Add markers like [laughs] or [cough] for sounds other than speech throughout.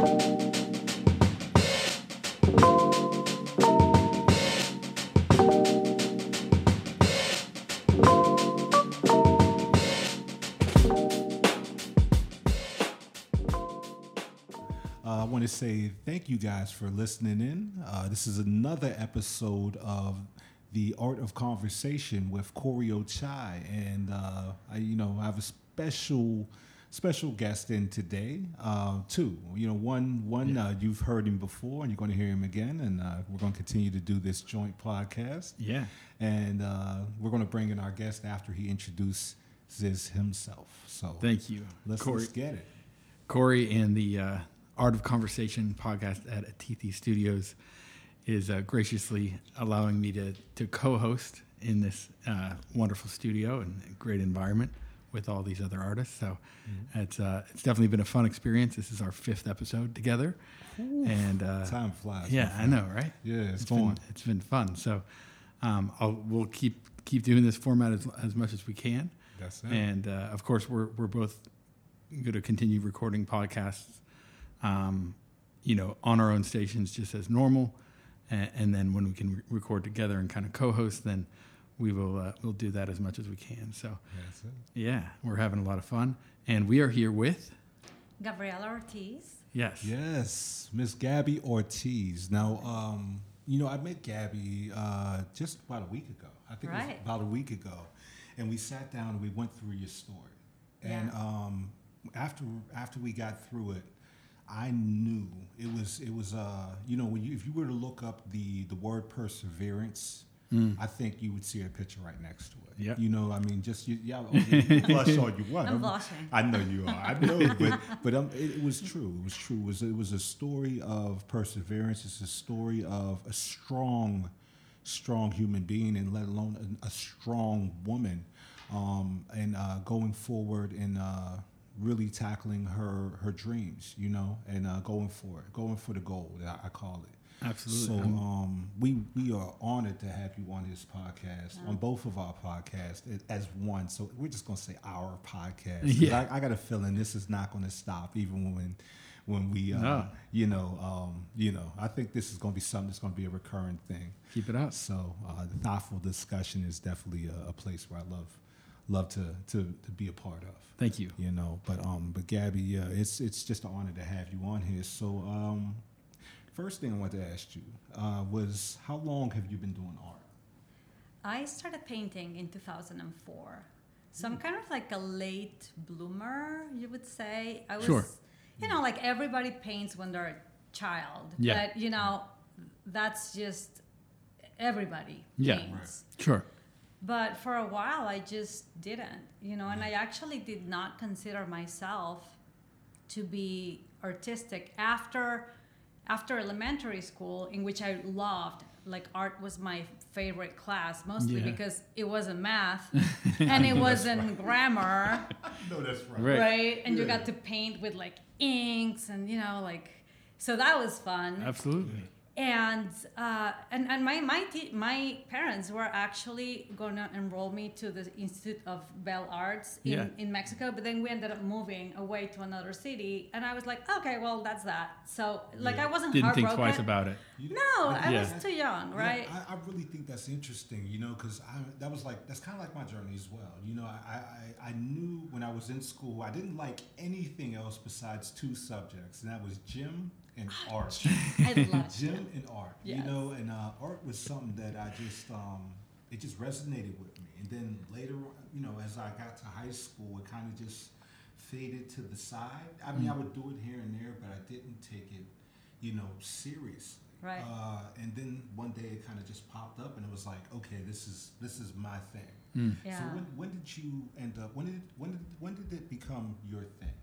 Uh, I want to say thank you guys for listening in. Uh, this is another episode of the Art of Conversation with Corey Ochai, and uh, I, you know, I have a special special guest in today. Uh, two, you know, one one uh, you've heard him before, and you're going to hear him again, and uh, we're going to continue to do this joint podcast. Yeah. and uh, we're going to bring in our guest after he introduces himself. So Thank you, let's, Corey. let's get it. Corey and the uh, Art of Conversation podcast at Atithi Studios is uh, graciously allowing me to, to co-host in this uh, wonderful studio and great environment with all these other artists. So it's uh, it's definitely been a fun experience. This is our fifth episode together, and uh, Time flies. yeah, I know, right? Yeah, it's been it's been fun. So um, I'll, we'll keep keep doing this format as, as much as we can. That's it. And uh, of course, we're we're both going to continue recording podcasts, um, you know, on our own stations just as normal, and, and then when we can re- record together and kind of co-host, then we will uh, we'll do that as much as we can. So That's it. yeah, we're having a lot of fun, and we are here with Gabriela Ortiz. yes, Yes, Miss Gabby Ortiz. Now, um, you know, I met Gabby uh, just about a week ago. I think it was Right. about a week ago, and we sat down and we went through your story. And Yeah. um, after after we got through it, I knew it was it was uh, you know when you if you were to look up the the word perseverance. I think you would see a picture right next to it. Yep. You know, I mean, just you, yeah, [laughs] you blush all you want. I'm blushing. I know you are. I know, [laughs] but but um, it, it was true. It was true. It was it was a story of perseverance. It's a story of a strong, strong human being, and let alone a, a strong woman, um, and uh, going forward and uh, really tackling her her dreams. You know, and uh, going for it, going for the goal. I, I call it. Absolutely. So um, we we are honored to have you on this podcast, on both of our podcasts as one. So we're just gonna say our podcast. [laughs] Yeah. I, I got a feeling this is not gonna stop, even when when we, uh, No. you know, um, you know. I think this is gonna be something that's gonna be a recurring thing. keep it up. So uh, the thoughtful discussion is definitely a, a place where I love love to, to to be a part of Thank you. you know. But um, but Gabby, yeah, it's it's just an honor to have you on here. So um, first thing I wanted to ask you uh, was how long have you been doing art? I started painting in 2004. So I'm kind of like a late bloomer, you would say. I was, Sure. you know, like everybody paints when they're a child. Yeah. But, you know, that's just everybody Yeah. paints. Sure. But for a while, I just didn't, you know, and I actually did not consider myself to be artistic after after elementary school, in which I loved. Like art was my favorite class, mostly Yeah. because it wasn't math [laughs] and it wasn't grammar, [laughs] No, that's right. Right. right? And you got to paint with like inks and you know like, so that was fun Absolutely. And uh, and and my my te- my parents were actually going to enroll me to the Institute of Bellas Artes in, Yeah. in Mexico, but then we ended up moving away to another city, and I was like, okay, well that's that. So like Yeah. I wasn't Didn't think twice about it. No, I Yeah. was too young, Yeah, right? I, I really think that's interesting, you know, because I that was like that's kind of like my journey as well. You know, I, I I knew when I was in school I didn't like anything else besides two subjects, and that was gym and art. [laughs] I loved gym and art. You know, and uh, art was something that I just um, it just resonated with me. And then later, you know, as I got to high school, it kind of just faded to the side. I mean, I would do it here and there, but I didn't take it, you know, seriously. Right. Uh, and then one day it kind of just popped up, and it was like, okay, this is this is my thing. Mm. Yeah. So when, when did you end up? When did when did when did it become your thing?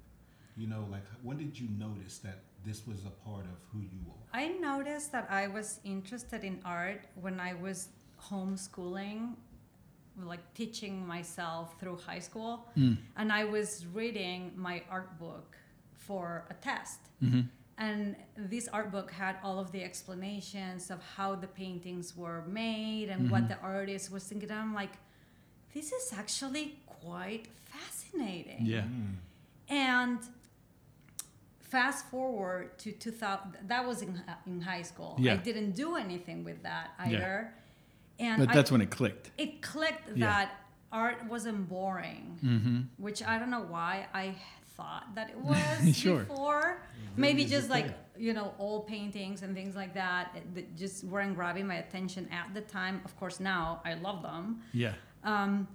You know, like when did you notice that this was a part of who you are? I noticed that I was interested in art when I was homeschooling, like teaching myself through high school. Mm. And I was reading my art book for a test. hmm And this art book had all of the explanations of how the paintings were made and what Mhm. the artist was thinking. And I'm like, this is actually quite fascinating. Yeah. Mm. And fast forward to 2000 that was in, in high school Yeah. i didn't do anything with that either Yeah. either and But I- that's when it clicked. it clicked Yeah. that art wasn't boring Mm-hmm. which i don't know why i thought that it [laughs] was Sure. before maybe is the just like thing. you know old paintings and things like that that just weren't grabbing my attention at the time of course now i love them Yeah. um,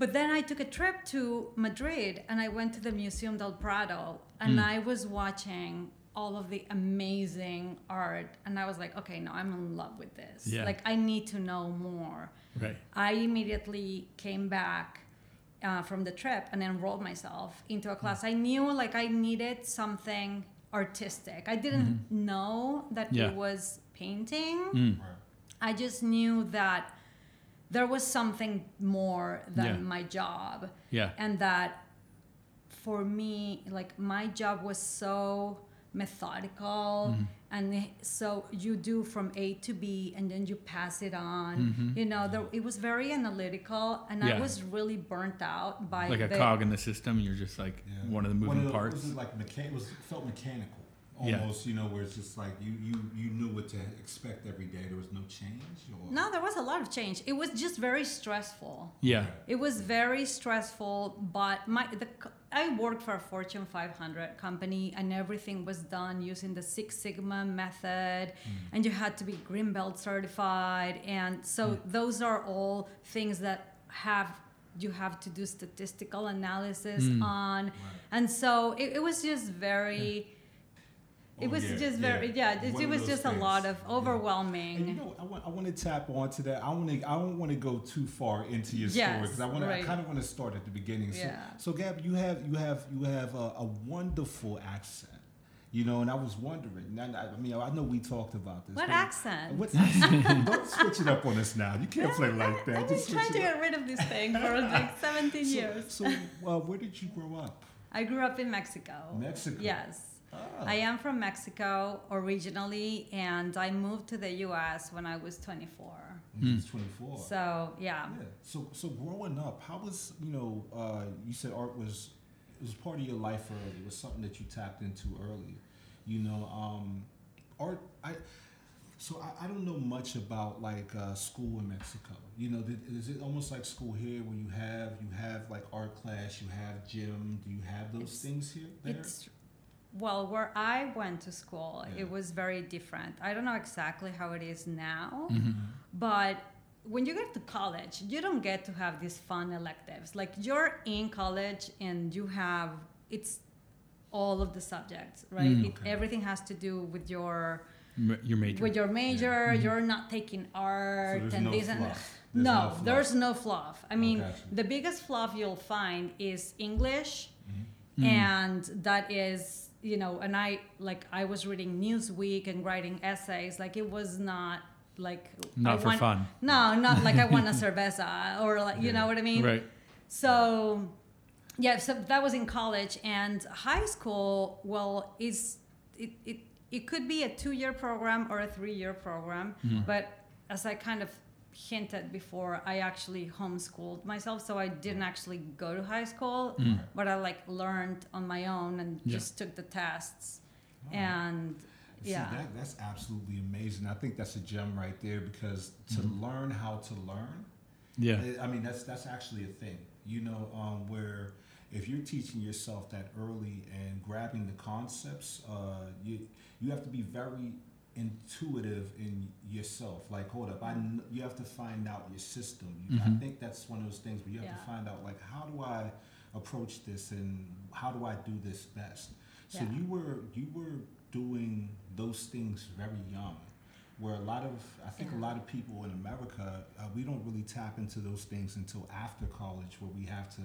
but then I took a trip to Madrid and I went to the Museum del Prado and Mm. I was watching all of the amazing art and I was like, okay, no, I'm in love with this. Yeah. Like I need to know more. Right. I immediately came back uh, from the trip and enrolled myself into a class. I knew like I needed something artistic. I didn't know that. Yeah. it was painting. Mm. I just knew that there was something more than Yeah. my job Yeah. and that for me like my job was so methodical Mm-hmm. and so you do from a to b and then you pass it on Mhm. you know there, it was very analytical and Yeah. i was really burnt out by Like a the, cog in the system, you're just like Yeah. one of the moving of parts. Was it like mecha- it was felt mechanical, Yeah. You know, where it's just like you you you knew what to expect every day. There was no change. Or, no there was a lot of change it was just very stressful Yeah. It was very stressful, but my the I worked for a Fortune 500 company, and everything was done using the Six Sigma method, Mm. and you had to be green belt certified, and so those are all things that have you have to do statistical analysis Mm. on, Right. and so it, it was just very. It Oh, was yeah, just very yeah. it, it was just a lot of Yeah. overwhelming. And you know, I want, I want to tap onto that. I want to I don't want to go too far into your story because I want to I kind of want to start at the beginning. So, Yeah. so Gab, you have you have you have a, a wonderful accent. You know, and I was wondering. I, I mean, I know we talked about this. what accent? What accent? [laughs] Don't switch it up on us now. You can't play like that. I've been Just trying to get rid of this thing for like [laughs] 17 So- years. So, uh, where did you grow up? I grew up in Mexico. Mexico. Yes. Ah. I am from Mexico originally, and I moved to the US when I was 24. When you was 24. So, yeah. Yeah. So so growing up, how was you know? Uh, you said art was it was part of your life early. It was something that you tapped into early. You know, um, art. I so I, I don't know much about like uh, school in Mexico. You know, did, is it almost like school here where you have you have like art class, you have gym? Do you have those It's- things here? There? It's well, where I went to school, Yeah. it was very different. I don't know exactly how it is now, Mhm. but when you get to college, you don't get to have these fun electives. Like you're in college and you have it's all of the subjects, right? Mm. It, everything has to do with your Your major. with your major. Mhm. You're not taking art So and no this and fluff. There's no, fluff. there's no fluff. I mean, the biggest fluff you'll find is English, Mm. and that is you know, and I like I was reading Newsweek and writing essays. Like it was not like Not I for want, fun. No, not like I want a [laughs] cerveza or like you Yeah. know what I mean. Right. So, yeah, so that was in college and high school. Well, is it it it could be a two year program or a three year program, Mhm. but as I kind of hinted before, I actually homeschooled myself, so I didn't actually go to high school, Mm. but I like learned on my own and Yeah. just took the tests, Oh. and See, yeah. that, that's absolutely amazing. I think that's a gem right there because to Mhm. learn how to learn, Yeah. I- I mean, that's that's actually a thing. You know, um, where if you're teaching yourself that early and grabbing the concepts, uh, you you have to be very intuitive in yourself. Like, hold up, I kn- you have to find out your system. You, I Mhm. think that's one of those things where you have Yeah. to find out like how do I approach this and how do I do this best. So Yeah. you were you were doing those things very young where a lot of I think a lot of people in America uh, we don't really tap into those things until after college where we have to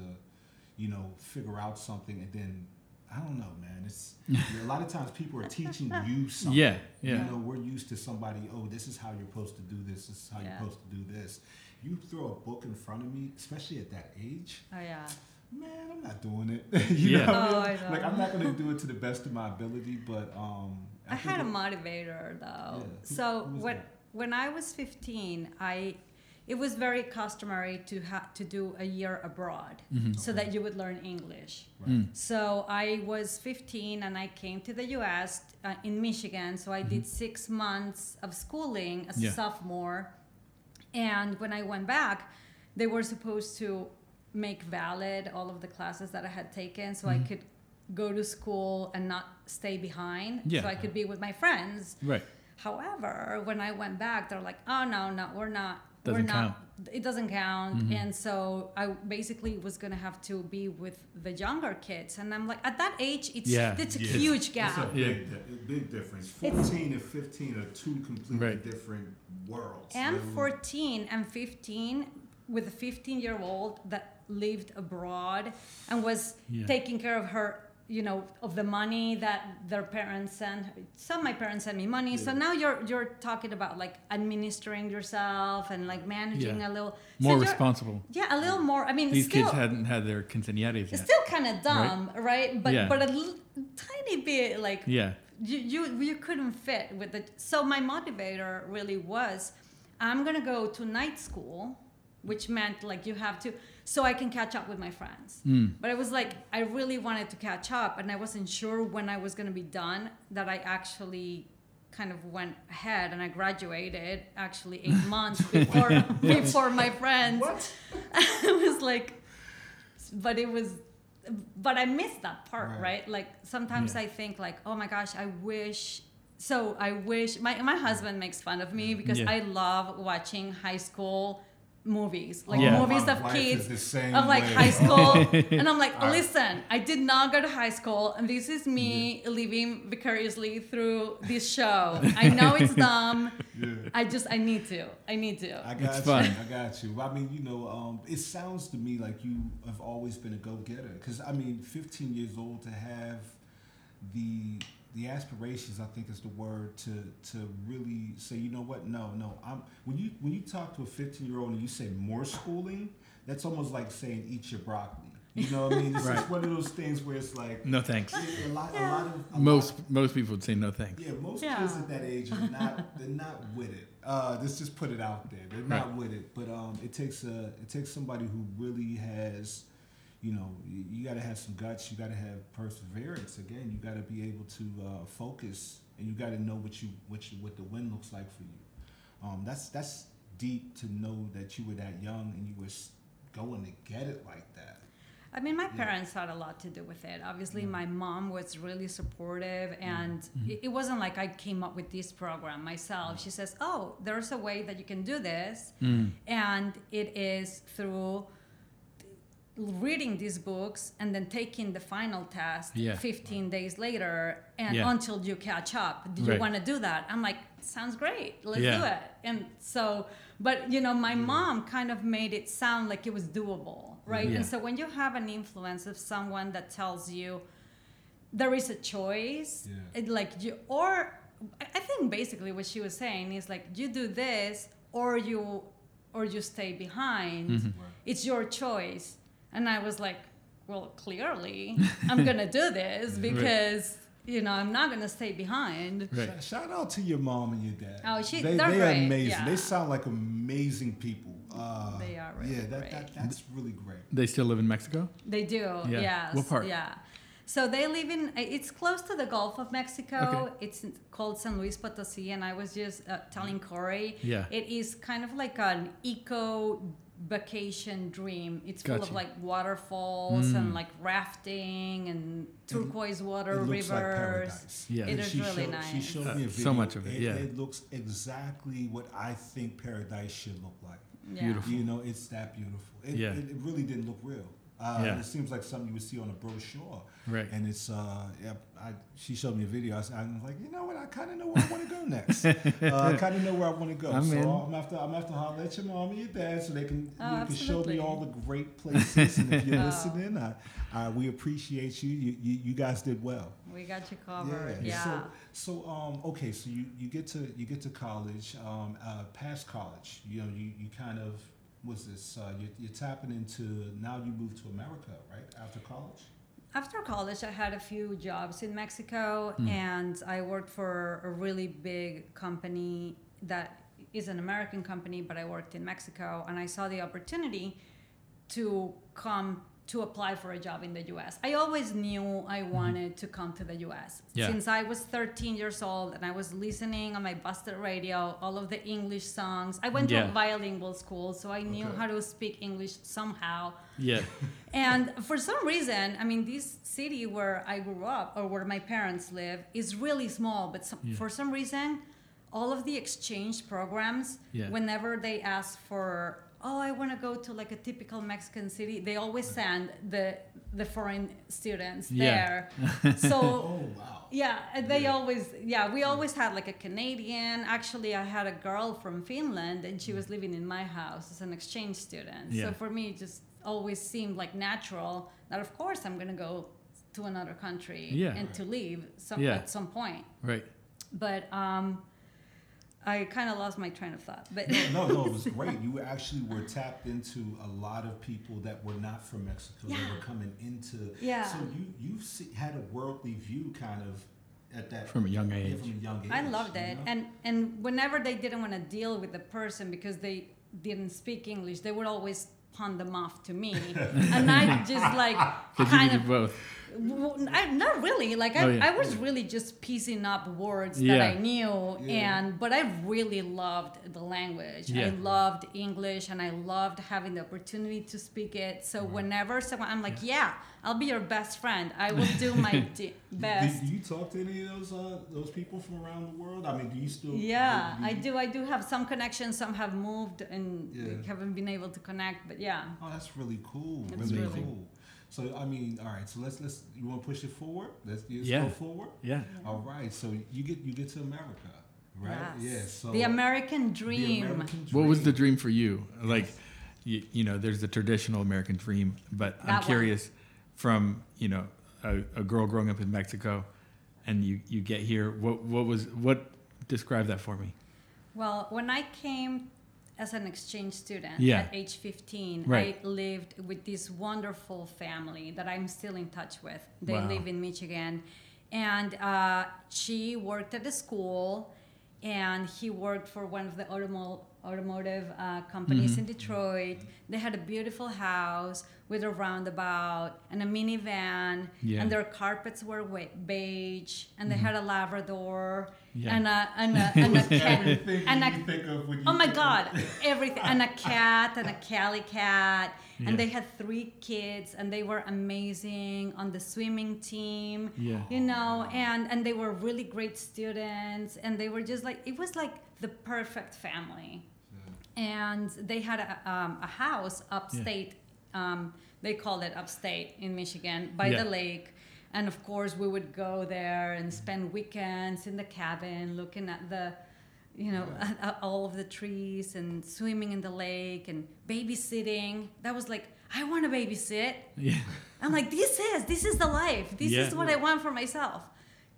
you know figure out something and then I don't know man it's a lot of times people are teaching you [laughs] something Yeah. Yeah. you know we're used to somebody oh this is how you're supposed to do this this is how Yeah. you're supposed to do this you throw a book in front of me especially at that age oh yeah, man I'm not doing it [laughs] you Yeah. know Oh, I I mean? know. like I'm not going to do it to the best of my ability but um I, think had a motivator though. Yeah. So who when that? when I was 15, I it was very customary to have to do a year abroad mm-hmm. so that you would learn English. Right. Mm. So I was 15 and I came to the U.S. Uh, in Michigan. So I did mm-hmm. six months of schooling as Yeah. a sophomore, and when I went back, they were supposed to make valid all of the classes that I had taken, so I mm-hmm. could go to school and not stay behind. Yeah. So I could be with my friends. Right. However, when I went back, they're like, "Oh no, no, we're not. Doesn't we're not. count." It doesn't count." Mhm. And so I basically was gonna have to be with the younger kids, and I'm like, at that age, it's Yeah. it's a Yeah. huge gap. It's a big, di- big difference. It's- 14 and 15 are two completely Right. different worlds. and They're- 14 and 15 with a 15 year old that lived abroad and was Yeah. taking care of her you know of the money that their parents sent some of my parents sent me money so now you're you're talking about like administering yourself and like managing Yeah. a little More you're- responsible. yeah a little more i mean These still, kids hadn't had their quinceañeras it's yet. still kind of dumb right, but Yeah. but a l- tiny bit like Yeah. you, you you couldn't fit with it. So my motivator really was, I'm gonna go to night school, which meant like you have to, so I can catch up with my friends. Mm. But I was like I really wanted to catch up, and I wasn't sure when I was gonna be done. That I actually kind of went ahead and I graduated actually eight [laughs] months before before my friends. What? [laughs] it was like but it was but i missed that part Right. right, like sometimes Yeah. i think like oh my gosh i wish so i wish my, my husband makes fun of me because Yeah. i love watching high school movies like Yeah. movies My of kids is the of like way. high school [laughs] and i'm like listen i did not go to high school and this is me living vicariously through this show i know it's [laughs] dumb Yeah. i just i need to i need to I got It's you. fun. I got you. I mean, you know, um, it sounds to me like you have always been a go-getter. Because I mean, 15 years old to have the the aspirations, I think is the word to to really say, you know what? No, no. I'm when you when you talk to a 15 year old and you say more schooling, that's almost like saying eat your broccoli. You know what I mean? It's Right. one of those things where it's like No thanks. a lot, a lot of a Most lot- most people would say no thanks. yeah, most Yeah. kids at that age are not they're not with it. Uh, let's just put it out there. They're not with it. But um, it takes a it takes somebody who really has, you know, you, you got to have some guts. You got to have perseverance. Again, you got to be able to uh, focus, and you got to know what you what you what the win looks like for you. Um, that's that's deep to know that you were that young and you were going to get it like that. I mean, my Yeah. parents had a lot to do with it. Obviously, Mm. my mom was really supportive, and it, it wasn't like I came up with this program myself. She says, "Oh, there's a way that you can do this, Mm. and it is through reading these books and then taking the final test Yeah. 15 days later, and Yeah. until you catch up. Do you Right. want to do that?" I'm like, "Sounds great. Let's Yeah. do it." And so, but you know, my mom kind of made it sound like it was doable, right? And so when you have an influence of someone that tells you there is a choice, Yeah. it, like you, or I think basically what she was saying is like you do this or you or you stay behind. Mhm. It's your choice. And I was like, well, clearly [laughs] I'm gonna do this Right. because you know I'm not gonna stay behind. Right. Shout out to your mom and your dad. Oh, she- they, they're they great, are amazing. yeah. They sound like amazing people. Uh, They are really yeah, that, great. that that's really great. They still live in Mexico? They do. Yeah. Yes. What part? Yeah. So they live in. It's close to the Gulf of Mexico. Okay. It's called San Luis Potosi, and I was just uh, telling Corey. Yeah. It is kind of like an eco vacation dream. It's full Gotcha. of like waterfalls Mm. and like rafting and turquoise water it looks like rivers. paradise. Yeah. It And she really showed, She nice. showed Uh, me a video. so much of it, yeah. It looks exactly what I think paradise should look like. yeah. Beautiful. You know, it's that beautiful. It, Yeah. it, it really didn't look real. Uh, Yeah. It seems like something you would see on a brochure. Right. And it's, uh, yeah, I, she showed me a video. I was, I was like, you know what? I kind of know where I want to go next. [laughs] uh, I kind of know where I want to go. I'm so in. I'm after, I'm after holler at your mom and your dad so they can, Oh, you can show me all the great places. and if you're [laughs] Oh. listening, I, I, we appreciate you. You, you. you guys did well. We got you covered. Yeah. Yeah. So, so um, okay, so you, you get to you get to college, um, uh, past college. You know, you, you kind of was this uh, you, you're tapping into now you moved to America, right? After college. After college, I had a few jobs in Mexico, Mm. and I worked for a really big company that is an American company, but I worked in Mexico, and I saw the opportunity to come to apply for a job in the US. I always knew I mm-hmm. wanted to come to the US. Yeah. Since I was 13 years old and I was listening on my busted radio all of the English songs. I went to a bilingual school, so I knew Okay. how to speak English somehow. Yeah. [laughs] And for some reason, I mean, this city where I grew up or where my parents live is really small, but some, Yeah. for some reason, all of the exchange programs, Yeah. whenever they ask for, oh, I want to go to like a typical Mexican city, they always send the the foreign students Yeah. there. [laughs] So Oh wow. yeah, they Yeah. always yeah, we always had like a Canadian. Actually, I had a girl from Finland and she was living in my house as an exchange student. Yeah. So for me it just always seemed like natural that of course I'm going to go to another country Yeah. and to leave some Yeah. at some point. Right. But um I kind of lost my train of thought. But No, no, it was great. You actually were tapped into a lot of people that were not from Mexico. They Yeah. were coming into. Yeah. So you you see, had a worldly view kind of at that From a young yeah, age. from a young age. I loved you it. know? And and whenever they didn't want to deal with the person because they didn't speak English, they would always pawn them off to me. [laughs] and I just like kind of both. Well, I, not really. Like I, Oh, yeah. I was really just piecing up words Yeah. that I knew, Yeah. and but I really loved the language. I loved English, and I loved having the opportunity to speak it. So whenever someone, I'm like, yeah, I'll be your best friend. I will [laughs] do my di- best. Do, do you talk to any of those uh, those people from around the world? I mean, do you still? Yeah, do I do. I do have some connections. Some have moved and Yeah. haven't been able to connect. But yeah, Oh, that's really cool. It's really really- cool. So I mean, all right. So let's let's you want to push it forward? Let's, let's Yeah. go forward. Yeah. All right. So you get you get to America, right? Yes. Yeah. So the American the dream. What was the dream. dream for you? Like, you, you know, there's the traditional American dream, but That I'm one. curious from, you know, a, a girl growing up in Mexico and you, you get here, what, what was, what, describe that for me. Well, when I came as an exchange student Yeah. at age 15, Right. I lived with this wonderful family that I'm still in touch with. They Wow. live in Michigan. And uh, she worked at the school, and he worked for one of the automo- automotive uh, companies Mhm. in Detroit. They had a beautiful house with a roundabout and a minivan, Yeah. and their carpets were beige, and they had a Labrador Yeah. and a and a, [laughs] and a [laughs] cat Everything and a think of when you oh my think of- god [laughs] everything and a cat and a cali cat Yeah. and they had three kids and they were amazing on the swimming team Yeah. you know and and they were really great students and they were just like it was like the perfect family and they had a, um, a house upstate um, they called it upstate in michigan by Yeah. the lake and of course we would go there and spend weekends in the cabin looking at the you know at, [laughs] at all of the trees and swimming in the lake and babysitting that was like i want to babysit Yeah. [laughs] I'm like, this is this is the life. This Yeah. is what I want for myself.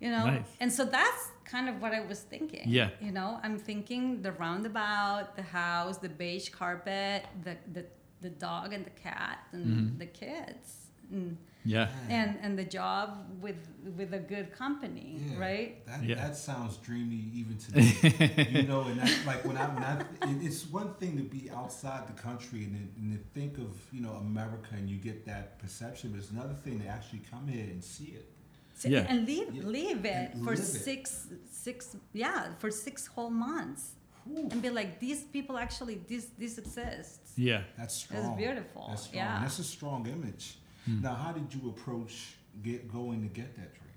You know? Nice. And so that's kind of what I was thinking. Yeah. You know, I'm thinking the roundabout, the house, the beige carpet, the the, the dog and the cat and Mhm. the kids. And, Yeah. and and the job with with a good company, Yeah, right? That, Yeah. that sounds dreamy even [laughs] today. you know, and that's like when I when I it- it's one thing to be outside the country and, to- and to think of you know America and you get that perception, but it's another thing to actually come here and see it. So, Yeah. And live Yeah. live it And for live it. six six yeah for six whole months Whew, and be like these people actually this this exists. Yeah. that's strong. That's beautiful, That's strong. yeah. That's a strong image. Hmm. Now, how did you approach get going to get that dream?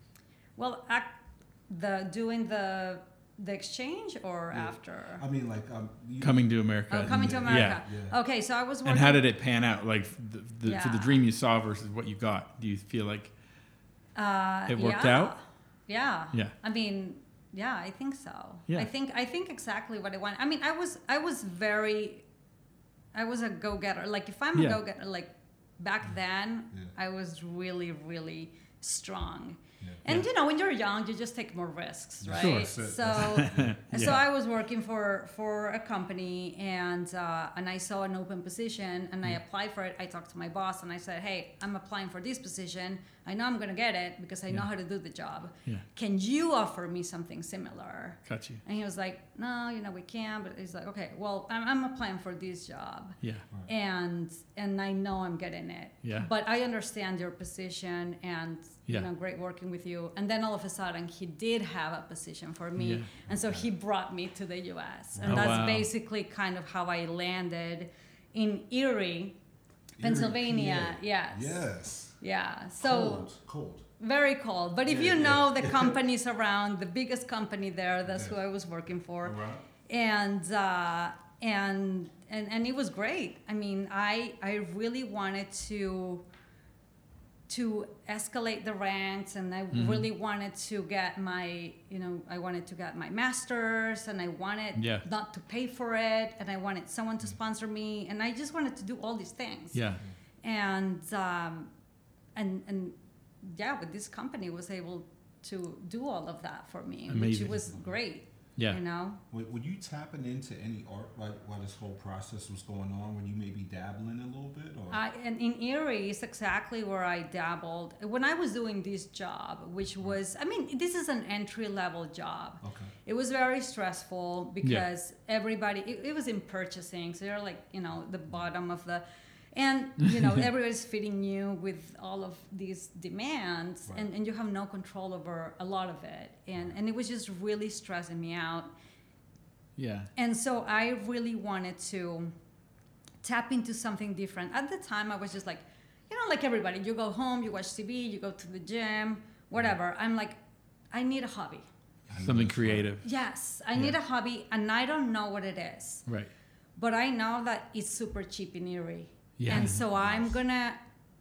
Well, ac the doing the the exchange or Yeah. after I mean, like um, you, Coming to America. oh, coming to America. Yeah. Okay, so I was working. And how did it pan out? Like the, the, for the dream you saw versus what you got? Do you feel like, uh, it worked yeah. out? Yeah. yeah. I mean, yeah, I think so. Yeah. I think I think exactly what I want. I mean, I was I was very, I was a go getter. Like if I'm Yeah. a go getter, like back then, Yeah. I was really really strong. And Yeah. you know, when you're young, you just take more risks, right? Sure. That's it. So, [laughs] so I was working for for a company, and uh, and I saw an open position, and Mm. I applied for it. I talked to my boss, and I said, "Hey, I'm applying for this position. I know I'm gonna get it because I know how to do the job. Yeah. Can you offer me something similar?" Got you. And he was like, "No, you know, we can't." But he's like, "Okay, well, I'm, I'm applying for this job." Yeah. and and I know I'm getting it. Yeah. But I understand your position and Yeah. you know, great working with you. And then all of a sudden he did have a position for me. Yeah. And so he brought me to the US. Oh, and Oh, that's wow. basically kind of how I landed in Erie, Pennsylvania. PA. Yes. Yes. Yeah. So cold, cold. very cold. But if Yeah, you yeah. know the [laughs] companies around, the biggest company there, that's who I was working for Right. and uh, and and and it was great. I mean, I I really wanted to to escalate the ranks, and I Mhm. really wanted to get my you know I wanted to get my masters, and I wanted Yeah. not to pay for it, and I wanted someone to sponsor me, and I just wanted to do all these things. Yeah. And um, and and yeah, but this company was able to do all of that for me, Amazing. which was great. Yeah. You know. Were, were you tapping into any art while, while this whole process was going on? Were you maybe dabbling a little bit, or I, and in Erie is exactly where I dabbled when I was doing this job, which mm-hmm. was, I mean, this is an entry level job. okay, It was very stressful because everybody, it, it was in purchasing. So you're like, you know, the mm-hmm. bottom of the, and, you know, [laughs] everybody's feeding you with all of these demands Right. and, and you have no control over a lot of it. And, and it was just really stressing me out. Yeah. And so I really wanted to tap into something different. At the time, I was just like, you know, like everybody, you go home, you watch TV, you go to the gym, whatever. I'm like, I need a hobby. Something creative. Yes, I need a hobby, and I don't know what it is, Right. but I know that it's super cheap in Erie. Yeah. And so I'm gonna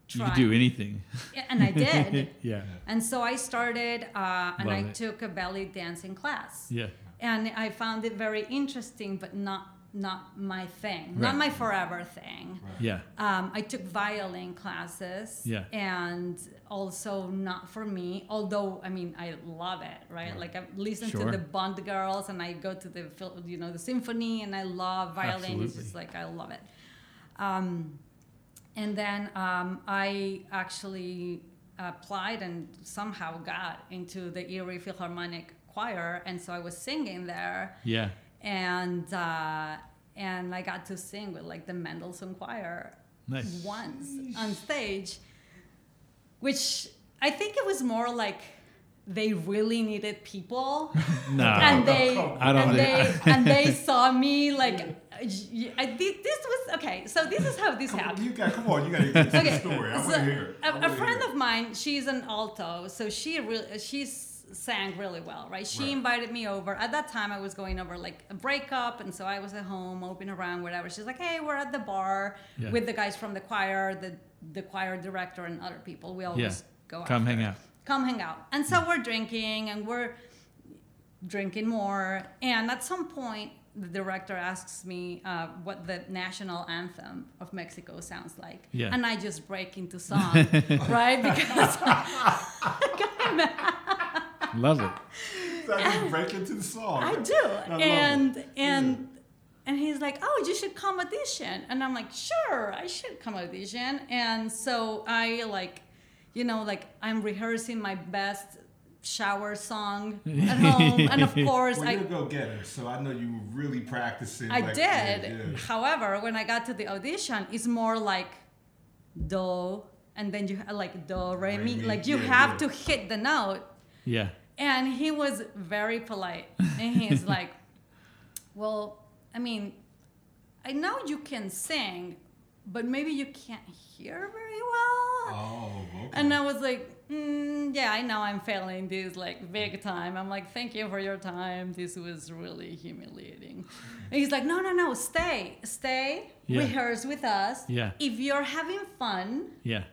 You try. could do anything. Yeah, and I did. [laughs] yeah. and so I started, uh, and Love I it. took a belly dancing class. Yeah. and I found it very interesting, but not not my thing, not my forever thing. Right. Yeah. Um, I took violin classes, Yeah. and also not for me. Although I mean, I love it, right? Right. Like I listen Sure. to the Bond Girls, and I go to the you know the symphony, and I love violin. Absolutely. It's just like I love it. Um, and then um, I actually applied and somehow got into the Erie Philharmonic Choir, and so I was singing there, Yeah. and uh, and I got to sing with like the Mendelssohn Choir Nice. once on stage, which I think it was more like they really needed people [laughs] No. and they I don't and they and they [laughs] saw me like I, thi- this was okay so this is how this Come on, happened you got. Come on, you got to get to okay the story. I so want to hear. it. I a, wanna a friend hear of mine she's an alto so she really she sang really well right she Right. invited me over at that time i was going over like a breakup and so i was at home moping around whatever she's like hey we're at the bar Yeah. with the guys from the choir the the choir director and other people we always Yeah. go Come after hang out. come hang out. And so we're drinking and we're drinking more. And at some point, the director asks me uh, what the national anthem of Mexico sounds like. Yeah. And I just break into [laughs] song, right? Because [laughs] Love it. So I just break into the song. I do. love and it. and and he's like, "Oh, you should come audition." And I'm like, "Sure, I should come audition." And so I like, you know, like I'm rehearsing my best shower song [laughs] at home, and of course Well, I you're a go-getter, so I know you were really practicing. I like, did. yeah, yeah. However, when I got to the audition, it's more like do, and then you like do re Re, mi. mi, Like you yeah, have yeah. to hit the note. Yeah. And he was very polite, and he's [laughs] like, "Well, I mean, I know you can sing, but maybe you can't hear very well." Oh, okay. And I was like, mm, yeah, I know I'm failing this like big time. I'm like, thank you for your time. This was really humiliating. And he's like, no, no, no, stay, stay, Yeah. rehearse with us. Yeah. If you're having fun, Yeah.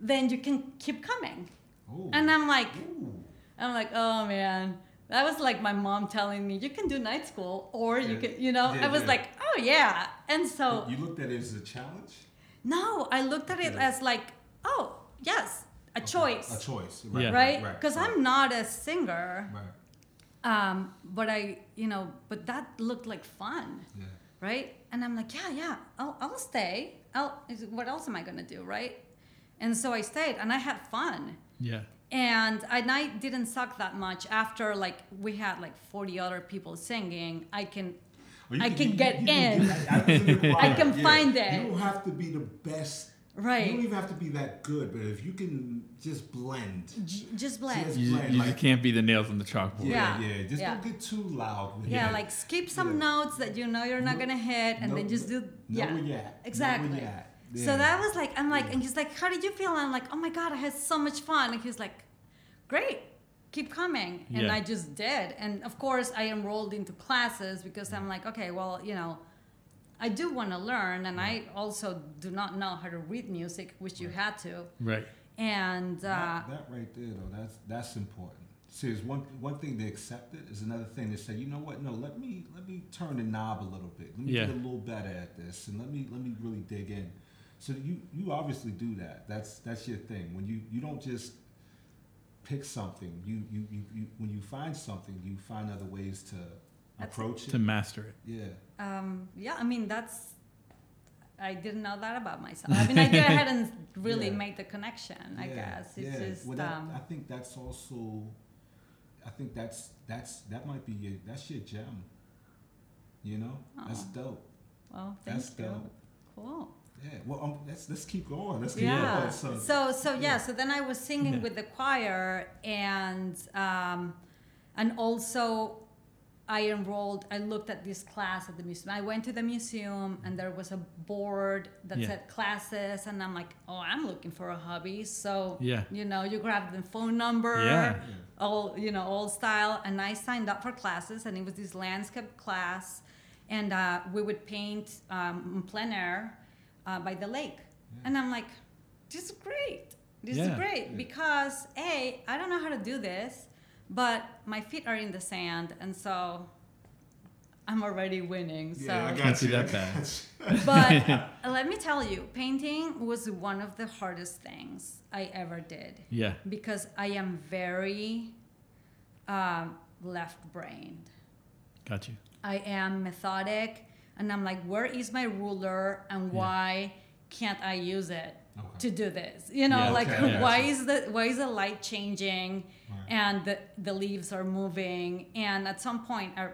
then you can keep coming. Ooh. And I'm like, Ooh. I'm like, oh man. That was like my mom telling me, you can do night school or you can, you know, Yeah, I was yeah. like, oh yeah. And so You looked at it as a challenge. No, I looked at it Yeah. as like, oh, yes, a choice, A choice. Yeah. right? Because I'm not a singer, Right. um, but I, you know, but that looked like fun, Yeah. right? And I'm like, yeah, yeah, I'll, I'll stay. I'll, what else am I gonna do, right? And so I stayed, and I had fun. Yeah. And and I didn't suck that much after like we had like 40 other people singing. I can Well, I can get you in. get- [laughs] I can I can find it. You don't have to be the best. Right. You don't even have to be that good, but if you can just blend. j- just blend. Just You, blend, you like- just can't be the nails on the chalkboard. Yeah, Yeah. yeah. Just Yeah. don't get too loud. With Yeah, it. like skip some Yeah. notes that you know you're not No- gonna hit, and no- then just do know yeah, where you at. Know where exactly. you at. So that was like I'm like, and he's like, "How did you feel?" And I'm like, "Oh my god, I had so much fun." And he's like, "Great, keep coming." And Yeah. I just did, and of course I enrolled into classes because I'm like, okay, well, you know. I do want to learn, and I also do not know how to read music, which you had to. Right. And uh, that, that right there, though, that's that's important. See, it's one one thing to accept it is another thing to say, you know what? No, let me let me turn the knob a little bit. Let me Yeah. get a little better at this, and let me let me really dig in. So you you obviously do that. That's that's your thing. When you you don't just pick something. You you you, you when you find something, you find other ways to That's approach To it. master it. Yeah. Um, yeah, I mean that's. I didn't know that about myself. I mean, I, did, I [laughs] hadn't really Yeah. made the connection. I Yeah, guess it's yeah. just. Well, that, um, I think that's also. I think that's that's that might be your that's your gem. You know, that's dope. well, thank That's you. dope. Cool. Yeah. Well, um, let's let's keep going. Let's keep Yeah. going. So, So so yeah. yeah. So then I was singing Yeah. with the choir and um, and also I enrolled. I looked at this class at the museum. I went to the museum and there was a board that Yeah. said classes, and I'm like, oh, I'm looking for a hobby. So Yeah. you know, you grab the phone number. Yeah. all you know old style and i signed up for classes and it was this landscape class and uh, we would paint um, in plein air uh, by the lake and i'm like this is great this is great Yeah. because a i don't know how to do this but my feet are in the sand and so i'm already winning so yeah, I got Can't see that I bad. [laughs] but [laughs] let me tell you painting was one of the hardest things i ever did Yeah. because I am very um, left-brained. Got you. I am methodic, and I'm like, where is my ruler, and Yeah. why can't I use it Okay. to do this? You know, Yeah, like okay, [laughs] why is the why is the light changing, Right. and the the leaves are moving, and at some point I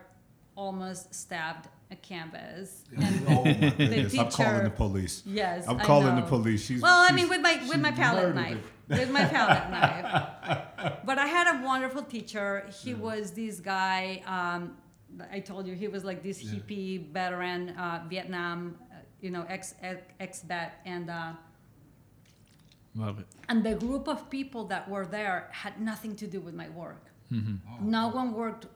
almost stabbed a canvas. And [laughs] oh my goodness! I'm calling the police. yes, I'm calling the police. She's, Well, I mean, with my with my palette knife, it. with my palette [laughs] knife. But I had a wonderful teacher. He Yeah. was this guy. Um, I told you he was like this Yeah. hippie veteran, uh, Vietnam, uh, you know, ex ex vet, and uh, Love it. and the group of people that were there had nothing to do with my work. hmm Oh, No one worked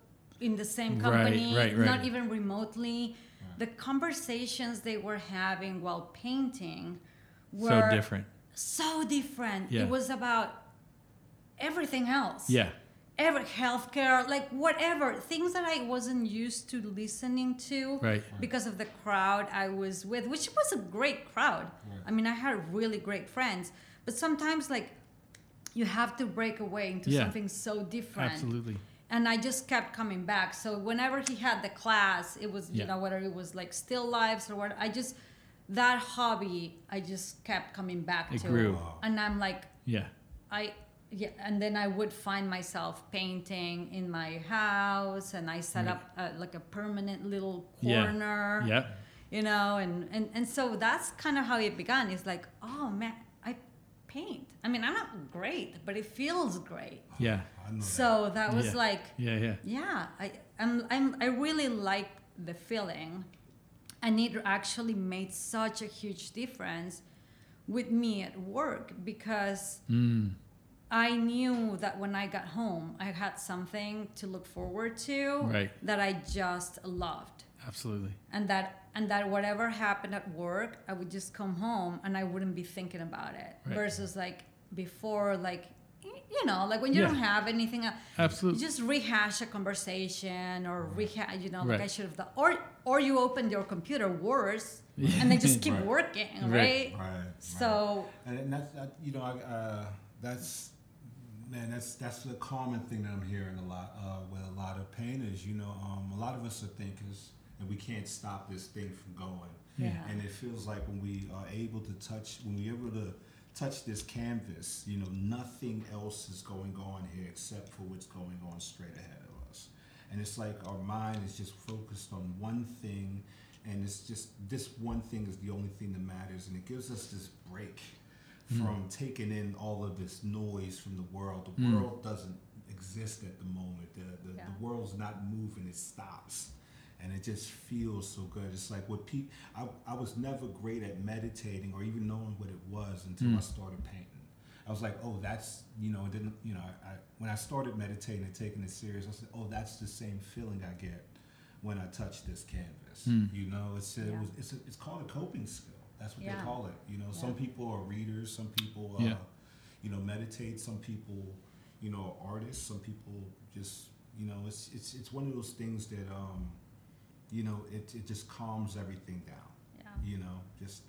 in the same company, right, right. not even remotely. The conversations they were having while painting were So different. so different. Yeah. It was about everything else. Yeah. Every healthcare, like whatever things that I wasn't used to listening to Right. because of the crowd I was with, which was a great crowd. Right. I mean, I had really great friends, but sometimes like you have to break away into Yeah. something so different Absolutely. and I just kept coming back. So whenever he had the class, it was you know whether it was like still lives or what, I just that hobby I just kept coming back It to, grew. And I'm like Yeah. I yeah, and then I would find myself painting in my house, and I set Right. up uh, like a permanent little corner, Yeah. yeah you know, and and and so that's kind of how it began. It's like, oh man, I paint. I mean, I'm not great, but it feels great. Yeah. That. So that was Yeah. like Yeah. Yeah. yeah, I I'm, I'm I really like the feeling, and it actually made such a huge difference with me at work because Mm. I knew that when I got home, I had something to look forward to Right. that I just loved, Absolutely. and that and that whatever happened at work, I would just come home and I wouldn't be thinking about it. Right. Versus like before, like you know, like when you Yeah. don't have anything. uh, you Absolutely. just rehash a conversation or rehash, you know, like I should have done, or or you open your computer worse [laughs] and then just keep Right. working, Right. right? Right. right. So And, and that's that, you know, I, uh, that's man, that's that's the common thing that I'm hearing a lot uh, with a lot of painters. You know, um, a lot of us are thinkers, and we can't stop this thing from going. Yeah. And it feels like when we are able to touch, when we're able to touch this canvas, you know, nothing else is going on here except for what's going on straight ahead of us. And it's like our mind is just focused on one thing, and it's just this one thing is the only thing that matters, and it gives us this break from taking in all of this noise from the world. The Mm. world doesn't exist at the moment. The, the, Yeah. the world's not moving, it stops. And it just feels so good. It's like what people, I, I was never great at meditating or even knowing what it was until Mm. I started painting. I was like, oh, that's, you know, it didn't, you know, I, I, when I started meditating and taking it serious, I said, oh, that's the same feeling I get when I touch this canvas. Mm. You know, it's, it Yeah. was, it's, a, it's called a coping skill. That's what Yeah. they call it. You know, Yeah. some people are readers, some people, uh, Yeah. you know, meditate. Some people, you know, are artists. Some people just, you know, it's it's it's one of those things that, um, you know, it it just calms everything down. Yeah. You know, just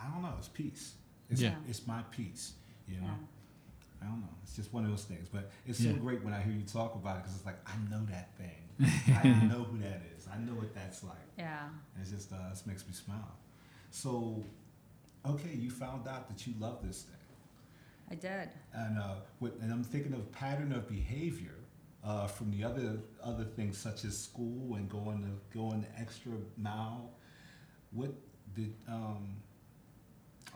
I don't know. It's peace. It's, Yeah. it's my peace. You know. Yeah. I don't know. It's just one of those things. But it's so Yeah. great when I hear you talk about it because it's like I know that thing. [laughs] I know who that is. I know what that's like. Yeah. It's just uh, this makes me smile. So, okay, you found out that you love this thing, I did. and uh, what, and I'm thinking of pattern of behavior uh, from the other other things such as school and going to going the extra mile. What did um,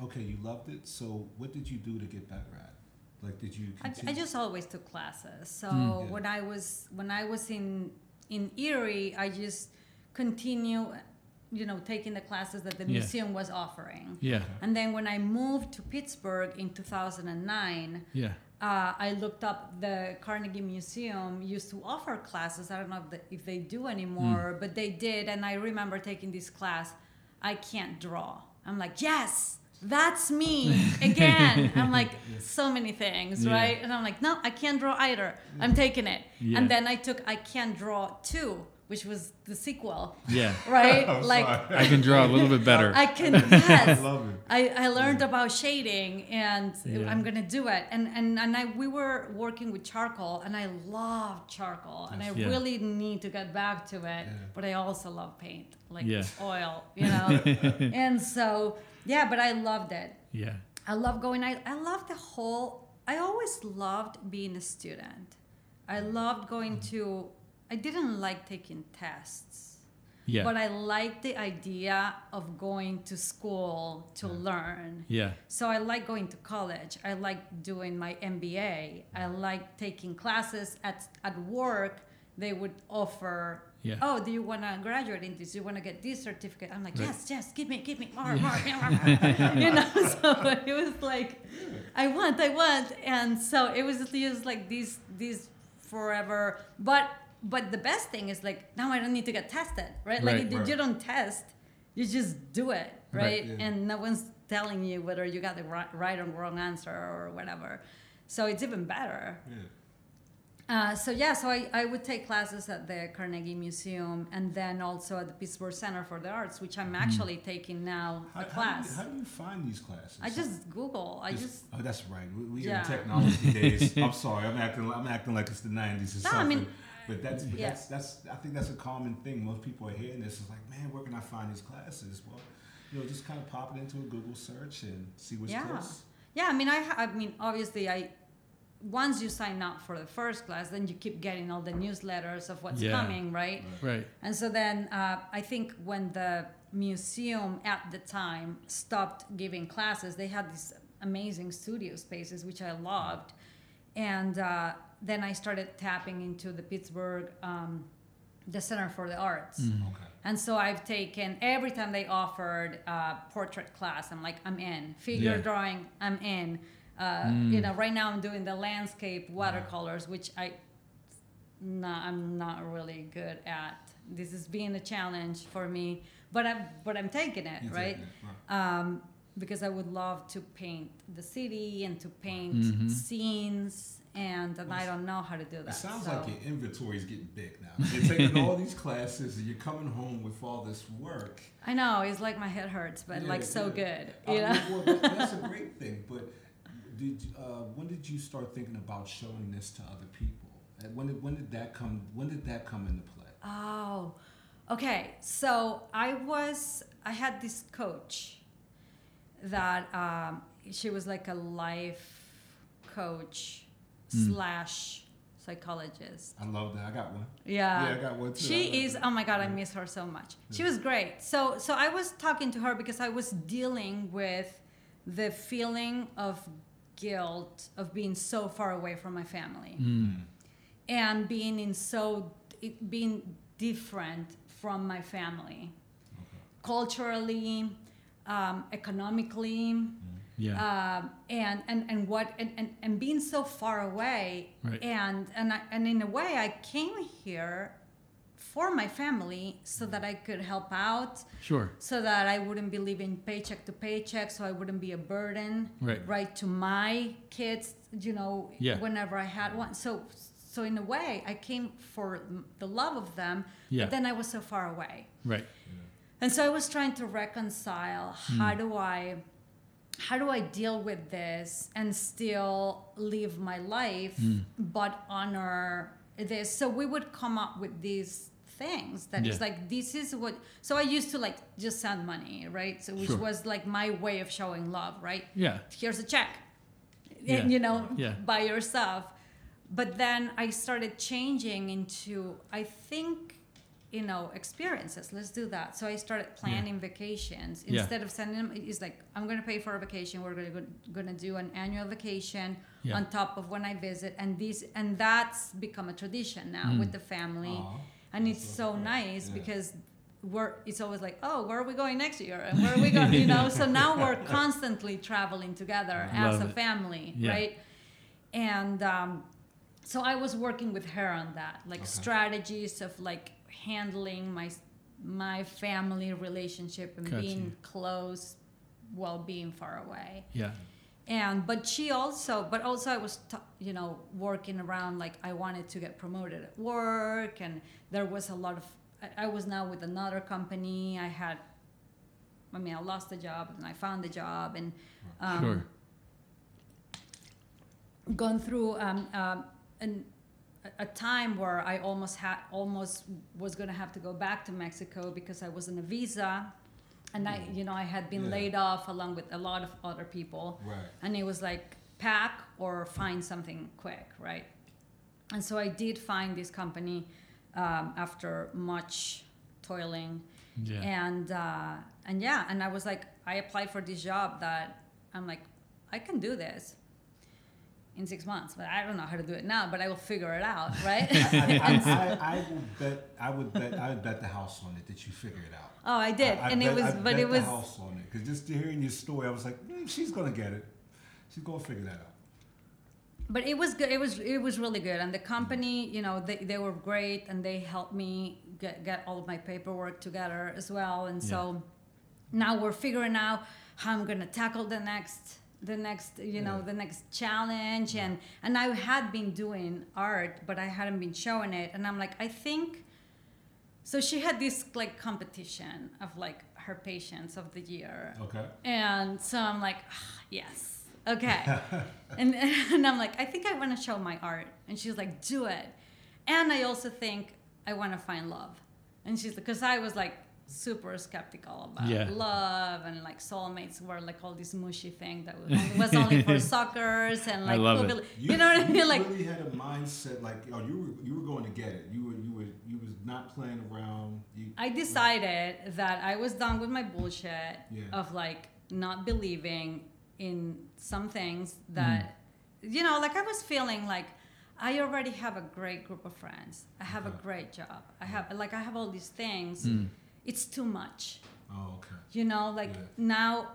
okay? You loved it. So, what did you do to get better at? it? Like, did you? I, I just always took classes. So Mm. Yeah. when I was when I was in in Erie, I just continue, you know, taking the classes that the Yeah. museum was offering. Yeah. And then when I moved to Pittsburgh in 2009, Yeah. Uh, I looked up the Carnegie Museum used to offer classes. I don't know if, the, if they do anymore, but they did. And I remember taking this class. I can't draw. I'm like, yes, that's me [laughs] again. I'm like, [laughs] so many things, Yeah. right? And I'm like, no, I can't draw either. I'm taking it. Yeah. And then I took I Can't Draw 2, which was the sequel, Yeah. [laughs] right? I'm like, sorry. I can draw a little bit [laughs] better. I can, [laughs] I yes. love it. I, I learned about shading and Yeah. I'm gonna do it. And and, and I, we were working with charcoal and I love charcoal and I Yeah. really need to get back to it. Yeah. But I also love paint, like Yeah. oil, you know. and so yeah, but I loved it. yeah. I love going. I I love the whole. I always loved being a student. I loved going mm-hmm. to. I didn't like taking tests. Yeah. But I liked the idea of going to school to learn. yeah. So I like going to college. I like doing my MBA. I like taking classes at at work. They would offer. Yeah. Oh, do you want to graduate in this? Do you want to get this certificate? I'm like, Right. yes, yes, give me, give me more, more, more. [laughs] [laughs] you know. [laughs] So it was like, I want, I want, and so it was just like these, these forever. But but the best thing is like now I don't need to get tested, right? Like Right. if Right. you don't test, you just do it, Right. right? Yeah. And no one's telling you whether you got the right, or wrong answer or whatever. So it's even better. Yeah. Uh, so yeah, so I, I would take classes at the Carnegie Museum and then also at the Pittsburgh Center for the Arts, which I'm actually taking now How, a how, do class. you, how do you find these classes? I just Google. I just oh, that's right. We, we Yeah. in technology days. [laughs] I'm sorry. I'm acting. I'm acting like it's the '90s or No, I something. mean- but that's, but Yeah. that's that's. I think that's a common thing. Most people are hearing this. Is like, man, where can I find these classes? Well, you know, just kind of pop it into a Google search and see what's Yeah. close. yeah. I mean, I I mean, obviously, I once you sign up for the first class, then you keep getting all the newsletters of what's Yeah. coming, right? Right. And so then uh, I think when the museum at the time stopped giving classes, they had these amazing studio spaces, which I loved. And uh, then I started tapping into the Pittsburgh, um, the Center for the Arts. Mm. Okay. And so I've taken every time they offered a portrait class, I'm like, I'm in. Figure Yeah. drawing, I'm in. Uh, Mm. You know, right now I'm doing the landscape watercolors, which I, no, I'm not really good at. This is being a challenge for me, but I'm but I'm taking it right. it. Um, because I would love to paint the city and to paint Mhm. scenes, and, and I don't know how to do that. It sounds so. like your inventory is getting big now. You're taking all [laughs] these classes and you're coming home with all this work. I know it's like my head hurts, but Yeah, like so yeah. good, Uh, you know. well, that's a great [laughs] thing, but did uh, when did you start thinking about showing this to other people? And when did when did that come? When did that come into play? Oh, okay. So I was, I had this coach that um, she was like a life coach Mm. slash psychologist. I love that. I got one. Yeah. Yeah, I got one too. She is. that. Oh my God, I miss her so much. She was great. So, so I was talking to her because I was dealing with the feeling of guilt of being so far away from my family Mm. and being in so being different from my family Okay. culturally um, economically Yeah. um, and, and and what and, and, and being so far away Right. and and I, and in a way I came here for my family so that I could help out sure. so that I wouldn't be living paycheck to paycheck so I wouldn't be a burden Right. to my kids you know Yeah. whenever I had one so so in a way I came for the love of them Yeah. but then I was so far away Right. and so I was trying to reconcile Hmm. how do I how do I deal with this and still live my life Hmm. but honor this so we would come up with these things that it's Yeah. like this is what so I used to like just send money right so which Sure. was like my way of showing love right Yeah. here's a check Yeah. and you know Yeah. buy your stuff but then i started changing into i think you know experiences. Let's do that. So i started planning vacations. Yeah. instead of sending them it's like i'm going to pay for a vacation. We're going to going to do an annual vacation Yeah. on top of when i visit. And these and that's become a tradition now Mm. with the family. Aw, and that's it's so nice Yeah. because we're it's always like oh where are we going next year? And where are we going? You [laughs] know? So now we're constantly traveling together as a family Yeah. right? And um, so i was working with her on that like Okay. strategies of like handling my my family relationship and Got being close while being far away Yeah. and but she also but also i was t- you know working around like i wanted to get promoted at work and there was a lot of I- i was now with another company i had i mean i lost the job and i found the job and um, Sure. gone through um, um, an, a- time where I almost had almost was going to have to go back to Mexico because I was on a visa, and I you know I had been Yeah. laid off along with a lot of other people, Right. and it was like pack or find something quick, right? And so I did find this company um, after much toiling Yeah. and uh, and yeah and i was like i applied for this job that i'm like i can do this in six months but i don't know how to do it now but i will figure it out right [laughs] I, I, [laughs] I, I will bet. I would bet. I would bet the house on it that you figure it out. oh i did I, I and bet, it was I but bet it was the house on it because just hearing your story, I was like, mm, she's gonna get it. She's gonna figure that out. but it was good it was it was really good and the company you know they, they were great and they helped me get, get all of my paperwork together as well and so now we're figuring out how i'm going to tackle the next the next you know Yeah. the next challenge and and i had been doing art but i hadn't been showing it and i'm like i think so she had this like competition of like her patients of the year Okay. and so I'm like, ah, yes, okay. [laughs] and, and I'm like, I think I want to show my art. And she's like, do it. And I also think I want to find love. And she's like, because I was like super skeptical about Yeah. love and like soulmates were like all this mushy thing that was only, was only for [laughs] suckers and I like love it. bel- you, know what I mean? Like really had a mindset like, oh, you were you were going to get it. You were you were you was not playing around. You, I decided that I was done with my bullshit Yeah. of like not believing in some things that you know like I was feeling like I already have a great group of friends. I have a great job. I have like I have all these things. Mm. It's too much. Oh, okay. You know, like Yeah. now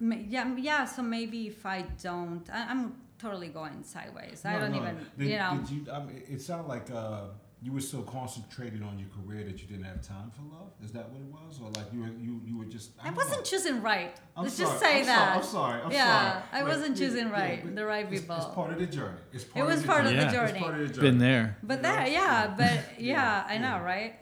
yeah, yeah, so maybe if I don't I, I'm totally going sideways. I don't no. even Did, you know Did you, I mean, it sounded like uh, you were so concentrated on your career that you didn't have time for love. Is that what it was, or like you were you, you were just? I don't wasn't know. choosing right. I'm Let's sorry, just say that. I'm that. Sorry, I'm sorry. I'm Yeah, sorry. I wasn't choosing yeah, right, but the right it's- people. It's part of the journey. It's part It was of the part of journey. the Yeah. It's journey. part of the journey. Been there. But You there, yeah, but yeah, Yeah, I know, yeah. right?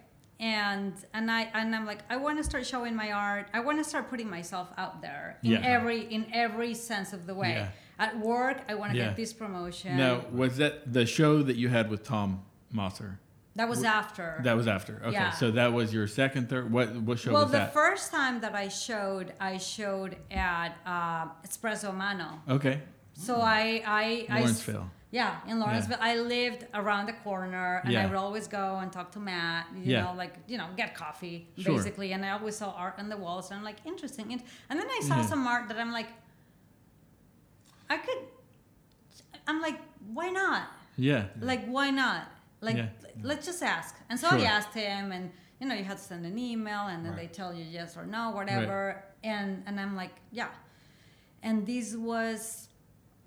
And and I and I'm like, I want to start showing my art. I want to start putting myself out there in Yeah. every in every sense of the way. Yeah. at work I want to Yeah. get this promotion. Now, was that the show that you had with Tom Mosser? that was after. That was after. Okay, Yeah. so that was your second, third. What what show well, was that? Well, the first time that I showed, I showed at uh, Espresso Mano. okay, So I I Lawrenceville. Yeah, in Lawrenceville, I lived around the corner, and I would always go and talk to Matt. You Yeah. know, like you know, get coffee Sure. basically, and I always saw art on the walls, and I'm like, interesting. And, and then I saw Yeah. some art that I'm like, I could. I'm like, why not? Yeah. Like, why not? Like, Yeah. let's just ask. And so Sure. I asked him, and you know, you had to send an email, and then Right. they tell you yes or no, whatever. Right. And and I'm like, yeah. And this was,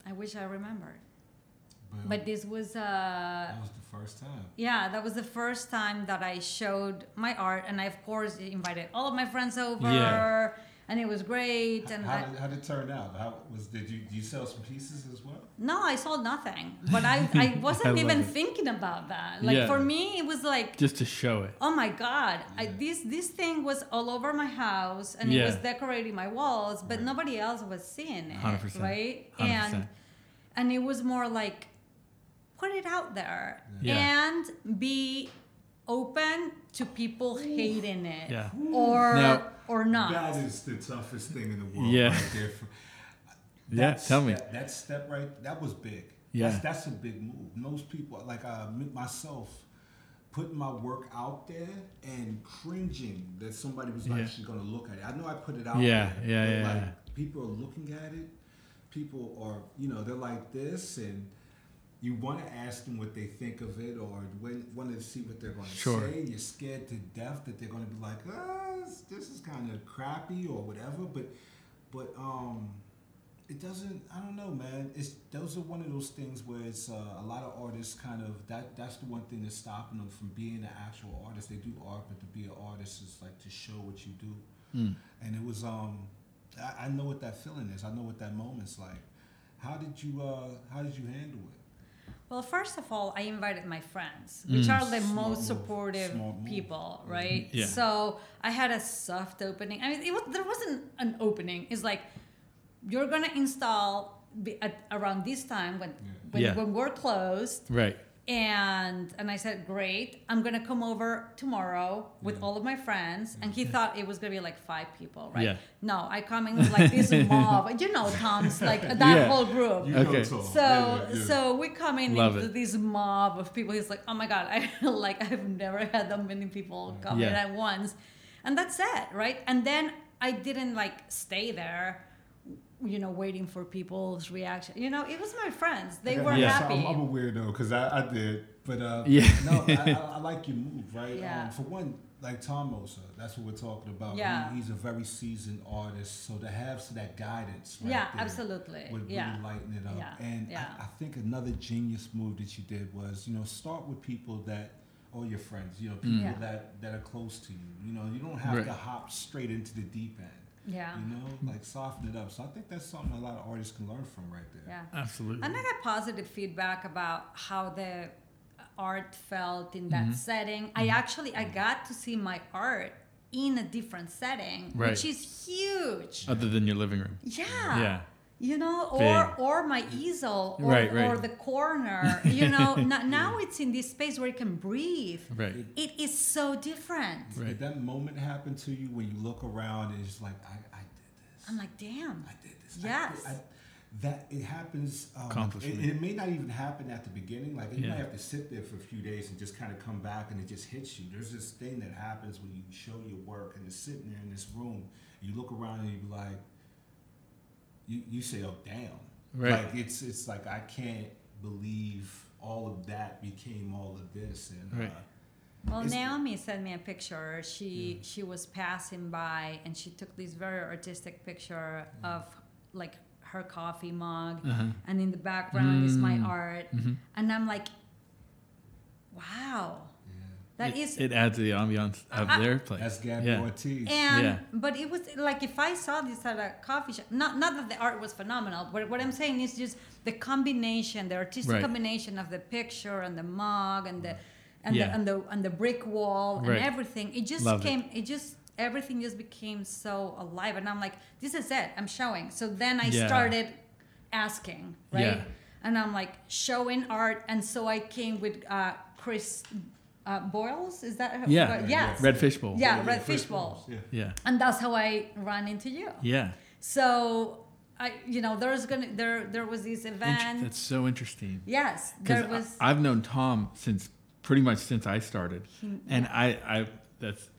I wish I remembered, But, but this was uh, that was the first time. yeah, that was the first time that I showed my art, and I of course invited all of my friends over, Yeah. and it was great. And how, I, did, how did it turn out? How was did you you sell some pieces as well? no, I sold nothing, [laughs] but I I [laughs] wasn't love even it. thinking about that. Like Yeah. for me, it was like Just to show it. Oh my god! I, this this thing was all over my house, and it was decorating my walls, but Right. nobody else was seeing it, 100%. right? 100%. And and it was more like put it out there Yeah. and be open to people hating it Yeah. or Now- or not. That is the toughest thing in the world. Yeah. Right there. For- Yeah, that tell me. step- that step right. That was big. Yeah. That's, that's a big move. Most people, like uh, myself, putting my work out there and cringing that somebody was Yeah. actually going to look at it. I know I put it out Yeah, there. yeah, yeah, like, yeah. People are looking at it. People are, you know, they're like this, and you want to ask them what they think of it, or want to see what they're going to Sure. say. You're scared to death that they're going to be like, ah, this- this is kind of crappy or whatever. But, but um, it doesn't. I don't know, man. It's those are one of those things where it's uh, a lot of artists kind of that. That's the one thing that's stopping them from being an actual artist. They do art, but to be an artist is like to show what you do. Mm. And it was um, I, I know what that feeling is. I know what that moment's like. How did you uh, how did you handle it? Well, first of all, I invited my friends, which Mm. are the Smart most supportive people, right? Yeah. So I had a soft opening. I mean, it was, there wasn't an opening. It's like you're gonna install at, around this time when when, Yeah. when we're closed, Right. And and I said, great. I'm gonna come over tomorrow with Yeah. all of my friends. And he thought it was gonna be like five people, right? Yeah. No, I come in with like this [laughs] mob. You know, Tom's like that Yeah. whole group. You Okay. So Yeah, yeah, yeah. so we come in Love into it. this mob of people. He's like, oh my god, I [laughs] like I've never had that many people come in at once, and that's it, right? And then I didn't like stay there, you know, waiting for people's reaction. You know, it was my friends. They Okay, were Yeah. so happy. I'm, I'm a weirdo because I, I did, but uh, Yeah. no, I, I, [laughs] I like your move, right? Yeah. Um, for one, like Tom Mosser, that's what we're talking about. Yeah. He, he's a very seasoned artist, so to have so that guidance, right yeah, there absolutely. would Yeah. really lighten it up. Yeah, And yeah. I, I think another genius move that you did was, you know, start with people that, or your friends, you know, people Yeah. that that are close to you. You know, you don't have Right. to hop straight into the deep end. Yeah. You know, like soften it up. So I think that's something a lot of artists can learn from right there. Yeah. Absolutely. And I got positive feedback about how the art felt in that Mhm. setting. I actually I got to see my art in a different setting, Right. which is huge. Other than your living room. Yeah. Yeah. You know, or Big. or my easel, or, Right, right. or the corner. You know, [laughs] n- now it's in this space where you can breathe. Right. It is so different. Right. Did that moment happen to you when you look around and it's like, I, I did this. I'm like, damn. I did this. I Yes. did- I- that it happens. Um, Accomplishment. It, it may not even happen at the beginning. Like you Yeah. might have to sit there for a few days and just kind of come back, and it just hits you. There's this thing that happens when you show your work, and it's sitting there in this room. You look around and you be like, you you say, "Oh damn!" Right. Like it's it's like I can't believe all of that became all of this, and Right. uh, Well, It's- Naomi sent me a picture. She she was passing by and she took this very artistic picture of like her coffee mug, Uh-huh. and in the background is my Mm. art, Mhm. and I'm like, wow, yeah. That it, is. it adds to the ambiance of I- their place. That's Gabby yeah. Ortiz. and Yeah. but it was like if I saw this at a coffee shop, not not that the art was phenomenal, but what I'm saying is just the combination, the artistic Right. combination of the picture and the mug and the and Yeah. the and the and the brick wall and everything. It just Loved it. came. It. just everything just became so alive, and I'm like, this is it. I'm showing. So then I Yeah. started asking, right? Yeah. And I'm like showing art, and so I came with uh, Chris uh, Boyles. Is that how- Yeah. yes. Red fishbowl. Yeah, Yeah, red fish fishbowl. balls, Yeah. Yeah. And that's how I ran into you. Yeah. So I, you know, there's gonna there there was this Int- event. That's so interesting. yes, Because there was. I've known Tom since pretty much since I started, He- and I, I that's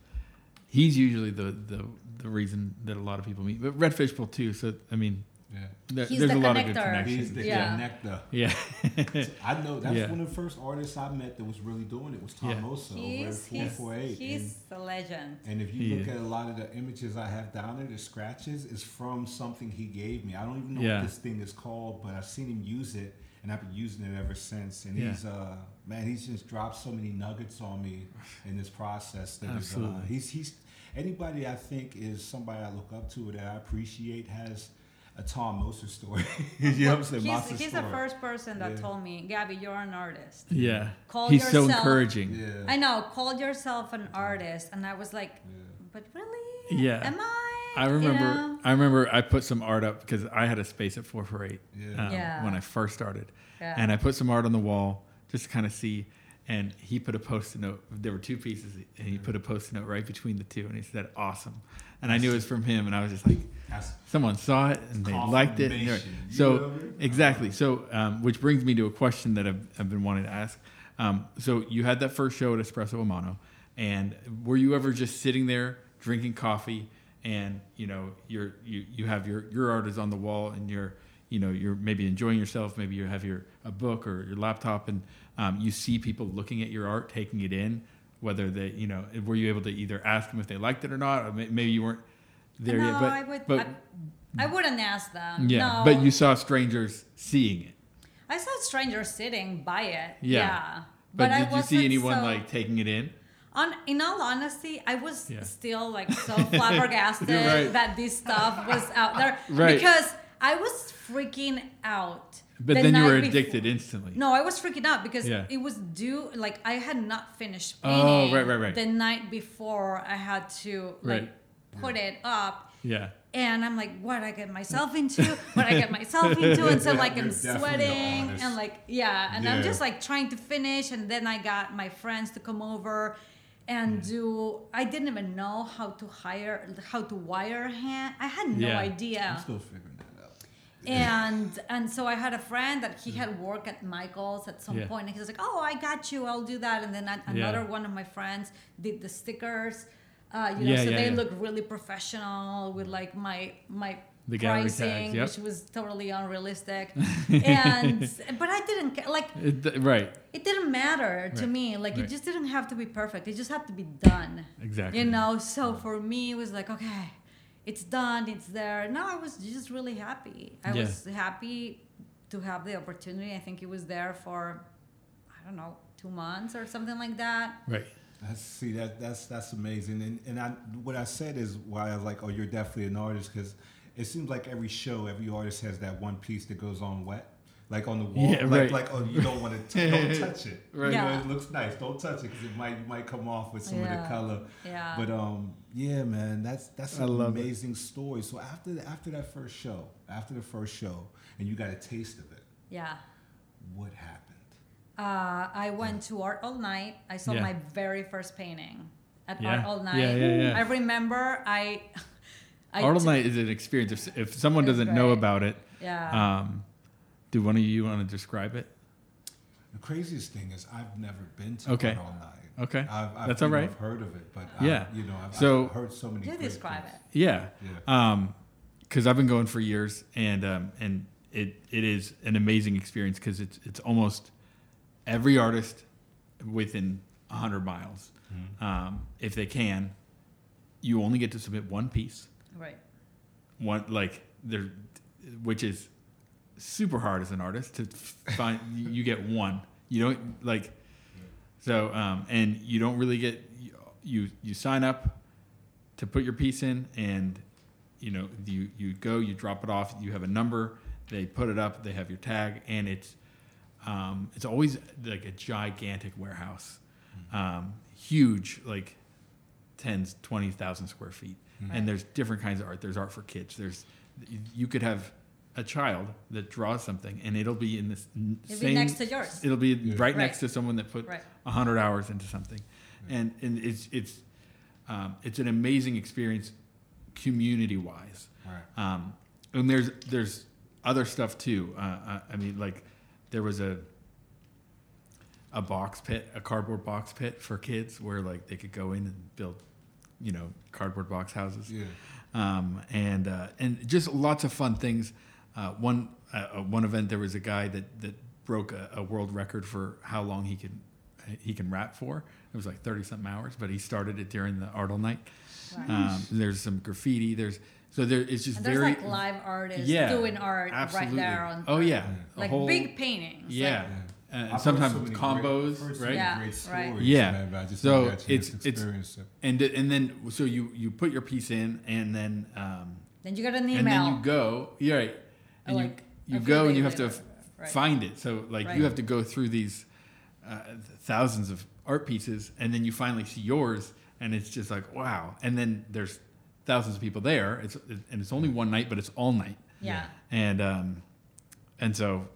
he's usually the, the the reason that a lot of people meet. But Red Fishbowl too. So I mean, Yeah. He's there's the a lot of good connector. He's connections. the Yeah. connector. Yeah. [laughs] I know that's Yeah. one of the first artists I met that was really doing it was Tom Yeah. Mosser over at he's he's, 448. he's the legend. And if you He look is. at a lot of the images I have down there, the scratches is from something he gave me. I don't even know Yeah. what this thing is called, but I've seen him use it, and I've been using it ever since. And Yeah. he's uh man, he's just dropped so many nuggets on me in this process. That is, uh, Absolutely. he's he's anybody I think is somebody I look up to that I appreciate has a Tom Mosser story. [laughs] you know what I'm saying? He's, he's story. the first person that Yeah. told me, Gabby, you're an artist. yeah. Call he's so encouraging. Yeah. I know, called yourself an artist, and I was like, yeah. but really? Yeah. Am I? I You remember. know? I remember. I put some art up because I had a space at four four eight Yeah. um, Yeah. when I first started, Yeah. and I put some art on the wall just to kind of see. And he put a post-it note. There were two pieces, and he put a post-it note right between the two, and he said, "Awesome." And I knew it was from him, and I was just like, That's someone saw it and they liked it. and. You So know what I mean? exactly. So um, which brings me to a question that I've, I've been wanting to ask. Um, so you had that first show at Espresso a Mano, and were you ever just sitting there drinking coffee, and you know you're you you have your your art is on the wall, and you're you know you're maybe enjoying yourself, maybe you have your a book or your laptop, and um, you see people looking at your art, taking it in. Whether they, you know, were you able to either ask them if they liked it or not, or maybe you weren't there no, yet. But I would. but I, I wouldn't ask them. yeah, no. but you saw strangers seeing it. I saw strangers sitting by it. Yeah. Yeah. But, I did you see anyone so- like taking it in? On, in all honesty, I was Yeah. still like so [laughs] flabbergasted right. that this stuff was out there [laughs] Right. because I was freaking out. But the then you were night before- addicted instantly. No, I was freaking out because Yeah. it was due. Like I had not finished painting. Oh, right, right, right. The night before, I had to like Right. Put it up, Yeah. and I'm like, what I get myself into? what I get myself [laughs] into? And so like I'm You're definitely an sweating and like yeah, and I'm just like trying to finish, and then I got my friends to come over. And Mm. do I didn't even know how to hire how to wire hand. I had no Yeah. idea I'm still figuring that out. and [laughs] and so I had a friend that he had work at Michael's at some Yeah. point, and he was like, "Oh, I got you. I'll do that." And then a- Yeah. another one of my friends did the stickers. Uh, you know, Yeah, so yeah, they yeah. look really professional with like my my The pricing, tags, yep. which was totally unrealistic. [laughs] and but I didn't care. Like It, right. it didn't matter to Right. me. Like Right. it just didn't have to be perfect. It just had to be done. Exactly. You know, so for me, it was like, okay, it's done, it's there. No, I was just really happy. I Yeah. was happy to have the opportunity. I think it was there for, I don't know, two months or something like that. Right. That's, see that that's that's amazing, and and I what I said is why I was like, oh, you're definitely an artist because it seems like every show, every artist has that one piece that goes on wet, like on the wall, Yeah, like right. like oh, you don't want [laughs] to don't touch it, Right. You know, it looks nice, don't touch it because it might you might come off with some of the color. Yeah. But um, yeah, man, that's that's I an love it. amazing story. So after the, after that first show, after the first show, and you got a taste of it, yeah. what happened? Uh, I went to Art All Night. I saw Yeah. my very first painting at Yeah. Art All Night. Yeah, yeah, yeah. I remember I. [laughs] I Art all t- Night is an experience. If, if someone It doesn't know about it, Yeah. um, do one of you want to describe it? The craziest thing is I've never been to Okay. Art all night. Okay. I've, I've, That's you all know, right. I've heard of it, but Yeah. I, you know, I've, So- I've heard so many. you great describe things. it. Yeah. Yeah. Um, because I've been going for years, and um, and it it is an amazing experience because it's it's almost every artist within hundred miles, Mm-hmm. um, if they can. You only get to submit one piece, Right. one like there, which is super hard as an artist to [laughs] find. you get one. You don't like. So um, and you don't really get you you sign up to put your piece in and you know you you go you drop it off you have a number they put it up they have your tag and it's um, it's always like a gigantic warehouse um, huge like tens twenty thousand square feet and there's different kinds of art there's art for kids there's you could have a child that draws something, and it'll be in this It'll same. be next to yours. It'll be right, Right. next to someone that put Right. a hundred hours into something, and and it's it's um, it's an amazing experience, community wise. Right. Um, and there's there's other stuff too. Uh, I, I mean, like there was a a box pit, a cardboard box pit for kids, where like they could go in and build, you know, cardboard box houses. Yeah. Um, and uh, and just lots of fun things. Uh, one uh, uh, one event there was a guy that that broke a, a world record for how long he can he can rap for. It was like thirty something hours, but he started it during the Art All Night. Right. Um, there's some graffiti. There's so there it's just And there's very like live artists yeah, doing art absolutely. right there on oh yeah, like whole- big paintings. yeah. Like, Uh, and sometimes so combos, great, heard right? Yeah, great right. stories, Yeah. man, but I just So never got a chance it's- it's- experience it. And and then so you you put your piece in, and then um, then you get an email. and then you go. Yeah, right. And Like, you you go and you have to f- Right. find it. So like Right. you have to go through these uh, thousands of art pieces, and then you finally see yours, and it's just like wow. And then there's thousands of people there. It's and it's only one night, but it's all night. yeah. And um, and so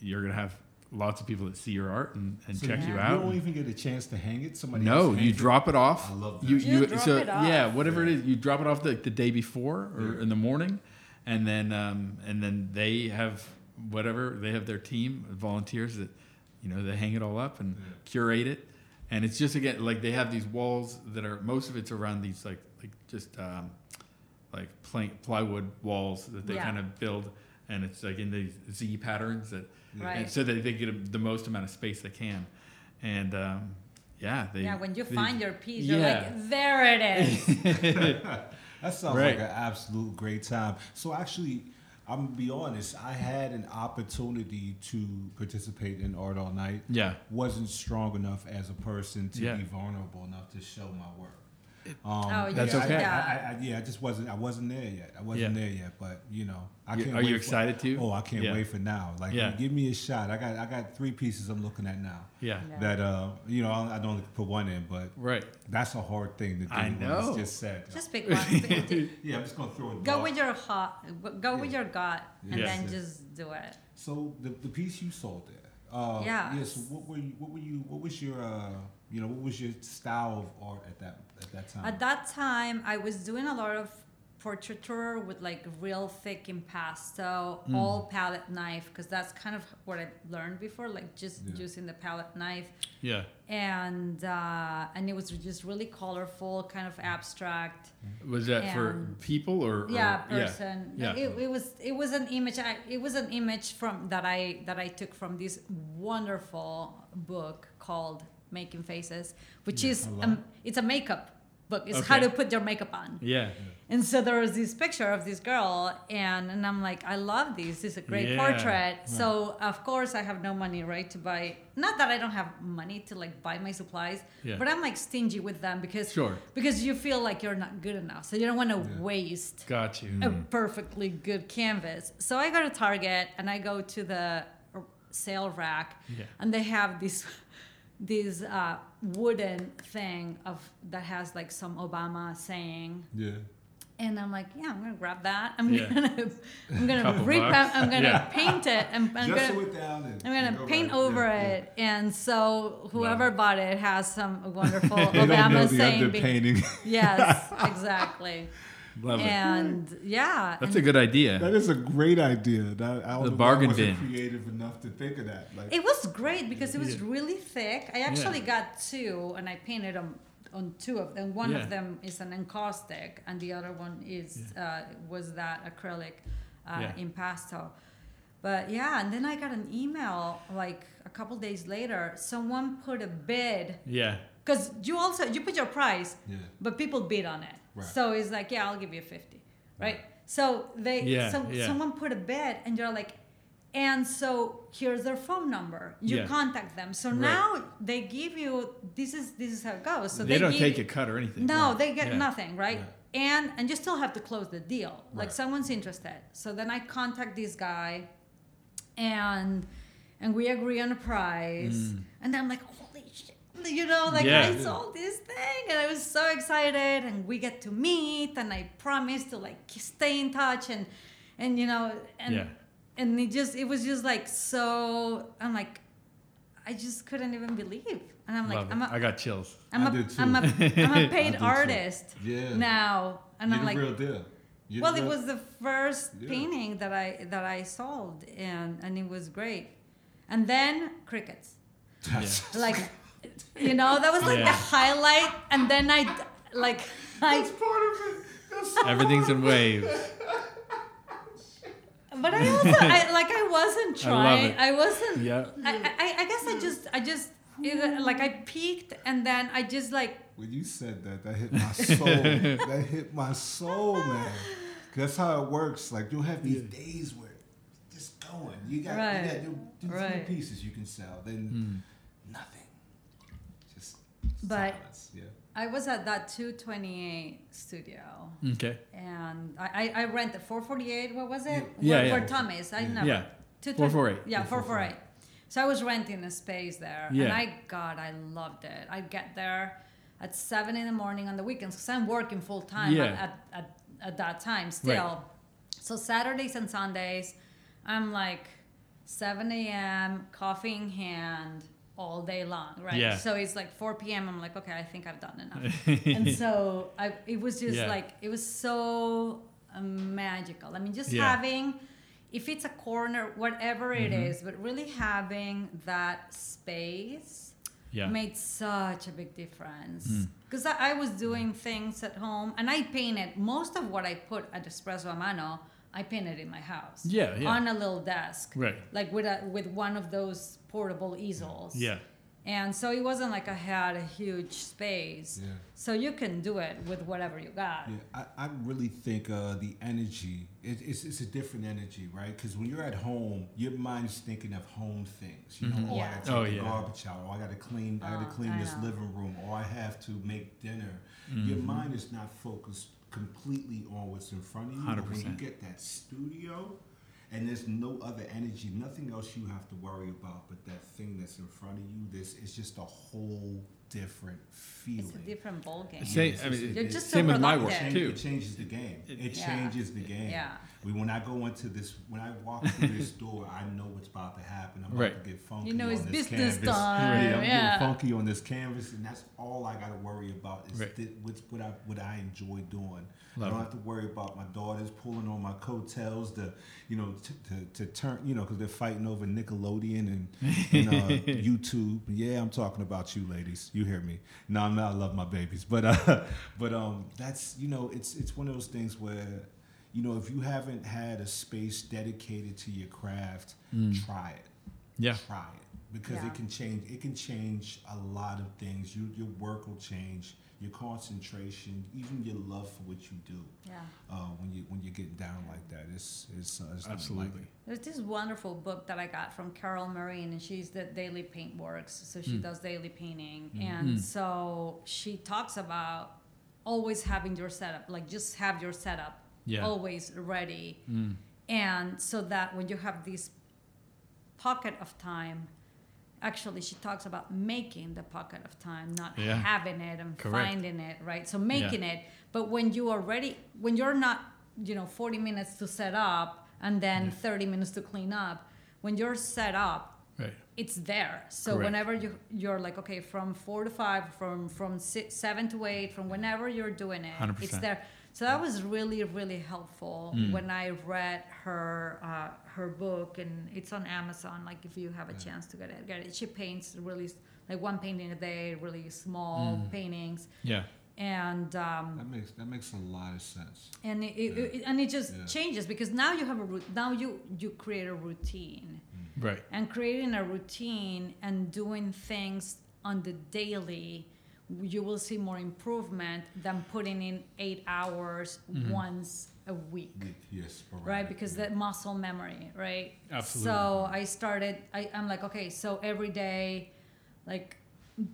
you're gonna have lots of people that see your art and, and So check Yeah. you You out. You don't even get a chance to hang it. Somebody No, you hangs it? drop it off. I love that. You, You you, drop so it off. yeah, whatever Yeah. it is, you drop it off the, the day before or Yeah. in the morning, and then um, and then they have whatever they have their team of volunteers that you know they hang it all up and Yeah. curate it, and it's just again like they have these walls that are most of it's around these like like just um, like ply- plywood walls that they Yeah. kind of build, and it's like in these Z patterns that Right. so that they get the most amount of space they can, and um, yeah, they yeah, when you they- find your piece, you're like, there it is. [laughs] That sounds Right. like an absolute great time. So actually, I'm gonna be honest. I had an opportunity to participate in art all night. yeah, Wasn't strong enough as a person to Yeah. be vulnerable enough to show my work. Um, Oh, That's yeah, I- okay. Yeah. I, I, yeah, I just wasn't. I wasn't there yet. I wasn't Yeah. there yet. But you know, I can't. are you wait for- excited to? Oh, I can't Yeah. wait for now. Like, Yeah. give me a shot. I got. I got three pieces I'm looking at now. yeah, Yeah. That uh, you know, I, I don't put one in, but right. that's a hard thing to do. I know. It's just said. Just pick one. [laughs] yeah, I'm just gonna throw it. go dart. with your heart. Go with your gut, and Yes. then just do it. So the, the piece you sold there. Uh, Yeah. Yes. what were you? What were you? What was your? Uh, you know, what was your style of art at that at that time? At that time, I was doing a lot of portraiture with like real thick impasto, Mm. all palette knife, because that's kind of what I learned before, like just Yeah. using the palette knife, Yeah. and uh, and it was just really colorful, kind of abstract. Was that for people or? or- yeah person Yeah. It, it was it was an image I, it was an image from that i that i took from this wonderful book called making faces which Yeah, is um, it's a makeup book it's how to put your makeup on Yeah. and so there was this picture of this girl and and i'm like i love this this is a great Yeah. portrait so of course i have no money right to buy not that i don't have money to like buy my supplies Yeah. but i'm like stingy with them because Sure. because you feel like you're not good enough so you don't want to Yeah. waste Got you. a perfectly good canvas. So I go to Target and I go to the sale rack, Yeah. and they have this [laughs] this uh, wooden thing of that has like some Obama saying, yeah. and I'm like, yeah, I'm gonna grab that. I'm Yeah. gonna I'm gonna Couple rip. bucks. I'm gonna Yeah. paint it. I'm, I'm Just gonna. it down and I'm gonna go paint right- over yeah, it, and so whoever it. bought it has some wonderful Yeah. [laughs] They don't Obama know the saying. be- underpainting. yes, [laughs] exactly. Love it. And yeah, That's and a good idea. that is a great idea. That, I don't The know bargain why I wasn't bin. creative enough to think of that. Like, It was great because it was Yeah. really thick. I actually got two, and I painted them on two of them. One Yeah. of them is an encaustic, and the other one is uh, was that acrylic uh, Yeah. impasto. But yeah, and then I got an email like a couple days later. Someone put a bid Yeah. Because you also you put your price, yeah. but people bid on it. Right. So it's like, yeah, I'll give you fifty, right? So they, Yeah, some, yeah. someone put a bid, and you're like, and so here's their phone number. You Yeah. contact them. So Right. now they give you this is this is how it goes. So they, don't give, take a cut or anything. No, Right. they get Yeah. nothing, right? Right. And and you still have to close the deal. Like someone's interested. So then I contact this guy, and and we agree on a price. Mm. And then I'm like, holy shit. You know, like Yeah. I sold this thing and I was so excited and we get to meet and I promised to like stay in touch and and you know, and Yeah. and it just it was just like so. I'm like, I just couldn't even believe, and I'm like, it. I'm a, I got chills. I'm I a, did too. I'm a, [laughs] I'm a I paid did too. artist Yeah. now, and You're I'm like, real deal. You're well, the it was the first Yeah. painting that I that I sold, and and it was great. And then crickets, That's- like, you know, that was like Yeah. the highlight. And then I, like, I, That's part of it. That's Everything's in waves. but I also, I, like, I wasn't [laughs] trying. it. I, wasn't. Yeah. I, I, I guess I just, I just, it, like, I peaked, and then I just like, When you said that, that hit my soul. [laughs] that hit my soul, man That's how it works. Like you'll have these days where it's just going. You got, Right. you got do, do Right. pieces you can sell, then Hmm. Nothing. Just But- silence. Yeah. I was at that 228 studio. Okay. and I, I, I rented 448 what was it Yeah, where, yeah. where Tommy's I Yeah. never Yeah. 220 448. yeah 448 so I was renting a space there and I God I loved it I'd get there at 7 in the morning on the weekends because I'm working full time Yeah. at, at, at, at that time still so Saturdays and Sundays I'm like 7 a.m. coffee in hand all day long right Yeah. so it's like 4 p.m. I'm like okay I think I've done enough [laughs] and so I, it was just Yeah. like it was so um, magical. I mean, just Yeah. having, if it's a corner, whatever it Mm-hmm. is, but really having that space Yeah. Hmm. made such a big difference. Because I, I was doing things at home, and I painted most of what I put at Espresso a Mano. I painted in my house. Yeah, yeah. On a little desk. Right. Like with a with one of those portable easels. Yeah. And so it wasn't like I had a huge space. Yeah. So you can do it with whatever you got. Yeah, I, I really think uh, the energy, it, it's, it's a different energy, right? Because when you're at home, your mind's thinking of home things. You know, Mhm. oh, I got to take Oh, the yeah. garbage out, or I got to clean, I got Oh, to clean I this know. living room, or I have to make dinner. Mm-hmm. Your mind is not focused completely on what's in front of you. But when you get that studio, and there's no other energy, nothing else you have to worry about but that thing that's in front of you. This it's just a whole different feeling. It's a different ball game. Same, Yes, I it's- mean, You're it's- just same so with my work too. It changes the game. It Yeah. changes the game. Yeah. We, when I go into this, when I walk through this [laughs] door, I know what's about to happen. I'm about Right. to get funky. You know on it's this business canvas. time, [laughs] Yeah, I'm yeah. getting funky on this canvas, and that's all I got to worry about is Right. thi- what's what I what I enjoy doing. Love I don't it. have to worry about my daughters pulling on my coattails to, you know, to, to, to turn, you know, because they're fighting over Nickelodeon and, and uh, [laughs] YouTube. Yeah, I'm talking about you, ladies. You hear me? No, I'm not. I love my babies, but uh, but um, that's you know, it's it's one of those things where, you know, if you haven't had a space dedicated to your craft, try it Mm. Yeah. try it because Yeah. it can change it can change a lot of things you, your work will change your concentration even your love for what you do Yeah. uh, when you when you're getting down like that it's it's, uh, it's Absolutely. There's this wonderful book that I got from Carol Marine, and she's the Daily Paint Works. So Hmm. she does daily painting. And so she talks about always having your setup, like just have your setup Yeah. always ready. Mm. And so that when you have this pocket of time, actually, she talks about making the pocket of time, not Yeah. having it and Correct. finding it, right? So making it. But when you are ready, when you're not, you know, 40 minutes to set up and then 30 minutes to clean up, when you're set up, Right. it's there. So Correct. whenever you you're like okay, from four to five, from from six, seven to eight, from whenever you're doing it, 100%. it's there. So that was really really helpful Mm. when I read her uh, her book, and it's on Amazon. Like if you have a chance to get it, get it. She paints really like one painting a day, really small Mm. paintings, Yeah. and um, that makes that makes a lot of sense and it, it, Yeah. it- and it just Yeah. changes because now you have a rout- now you you create a routine Right. and creating a routine and doing things on the daily you will see more improvement than putting in eight hours Mhm. once a week yes sporadic, right because yeah. that muscle memory right Absolutely. so i started I, i'm like okay so every day like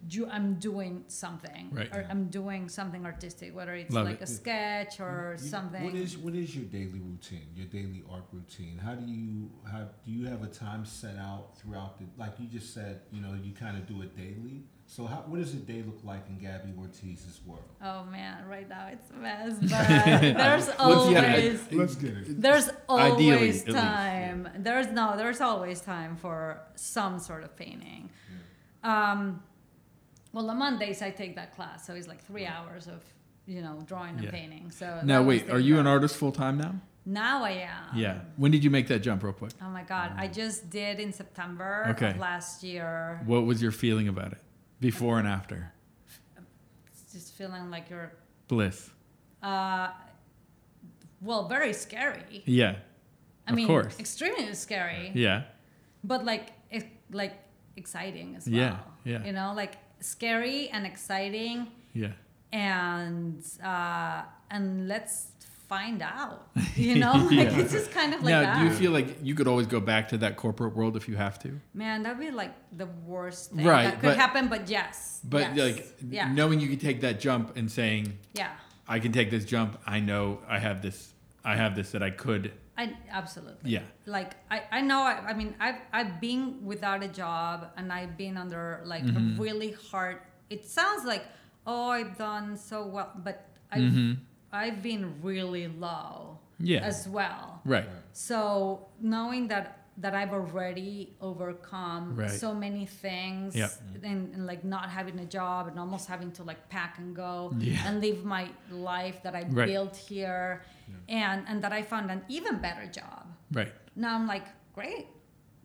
do, i'm doing something Right. or i'm doing something artistic whether it's Love like it. a sketch or You- something What is what is your daily routine? Your daily art routine? How do you how do you have a time set out throughout the like you just said? You know, you kind of do it daily. So, how, what does a day look like in Gabby Ortiz's world? Oh man, right now it's a mess, [laughs] but there's What's the- always Let's get it. there's Ideally, always least. time. There's no, there's always time for some sort of painting. Um, well, on Mondays I take that class, so it's like three hours of you know drawing and painting. So Now wait, are you an artist full time now? Now I am. yeah. When did you make that jump, real quick? Oh my god, I just did in September Okay. of last year. What was your feeling about it, before and after? It's just feeling like you're, Bliss. uh, well, very scary. Yeah. I of mean, course. extremely scary. Yeah. but like it, like exciting as well. Yeah, yeah. You know, like scary and exciting, Yeah. and uh, and let's find out. [laughs] You know, like Yeah. it's just kind of like now, that. do you feel like you could always go back to that corporate world if you have to? Man, that'd be like the worst thing Right, that could but- happen. But yes, But yes, like yeah, knowing you could take that jump and saying, yeah, I can take this jump. I know I have this. I have this that I could. I absolutely. Yeah. like I, I know I, I mean I've I've been without a job and I've been under like Mm-hmm. a really hard it sounds like oh I've done so well but I've Mhm. I've been really low Yeah. as well Right. so knowing that that I've already overcome Right. so many things Yep. and, and like not having a job and almost having to like pack and go Yeah. and live my life that I Right. built here and and that I found an even better job Right. now I'm like, great,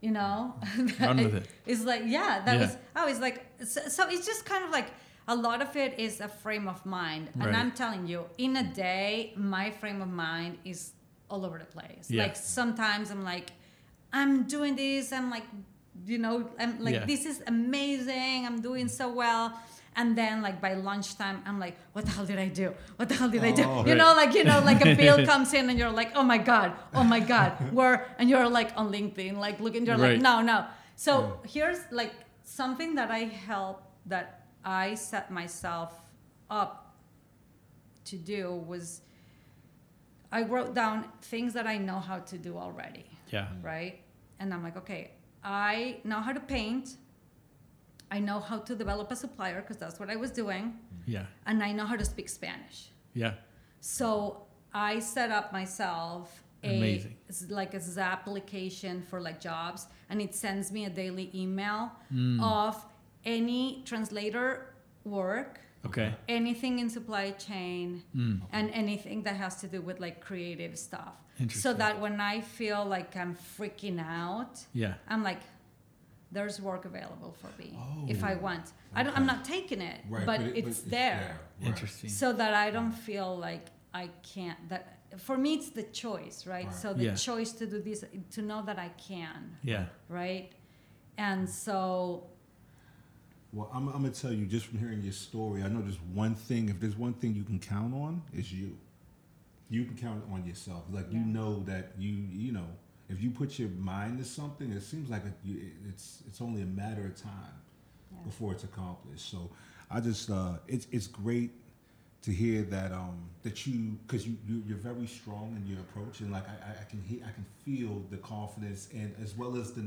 you know. Run with [laughs] it. It's like, yeah, that Yeah. was. Oh, it's like so, so. It's just kind of like a lot of it is a frame of mind, and I'm telling you, in a day, my frame of mind is all over the place. Yeah. Like sometimes I'm like, I'm doing this. I'm like, you know, I'm like, Yeah. this is amazing. I'm doing so well. And then, like by lunchtime, I'm like, "What the hell did I do? What the hell did I do?" Oh, you know, like you know, like a bill [laughs] comes in, and you're like, "Oh my god, oh my god," where and you're like on LinkedIn, like looking, you're Right. like, "No, no." So mm. here's like something that I help that I set myself up to do was I wrote down things that I know how to do already Yeah. right? And I'm like, okay, I know how to paint. I know how to develop a supplier because that's what I was doing, Yeah. and I know how to speak Spanish. Yeah. So I set up myself a Amazing. like a Zap application for like jobs, and it sends me a daily email Mm. of any translator work, Okay. anything in supply chain, Mm. and anything that has to do with like creative stuff. So that when I feel like I'm freaking out, Yeah. I'm like, there's work available for me if I Oh, want. I don't, I'm not taking it, Right, but, it- it's, there, Right. Interesting. so that I don't feel like I can't. That for me, it's the choice, right? Right. So the Yeah. choice to do this, to know that I can, Yeah. right? And so, Well, I'm, I'm gonna tell you just from hearing your story. I know there's one thing. If there's one thing you can count on, it's you. You can count on yourself. Like you know that you you know if you put your mind to something, it seems like it's it's only a matter of time Yeah. before it's accomplished. So I just uh, it's it's great to hear that um that you because you, you you're very strong in your approach and like I, I- I can hear I can feel the confidence and as well as the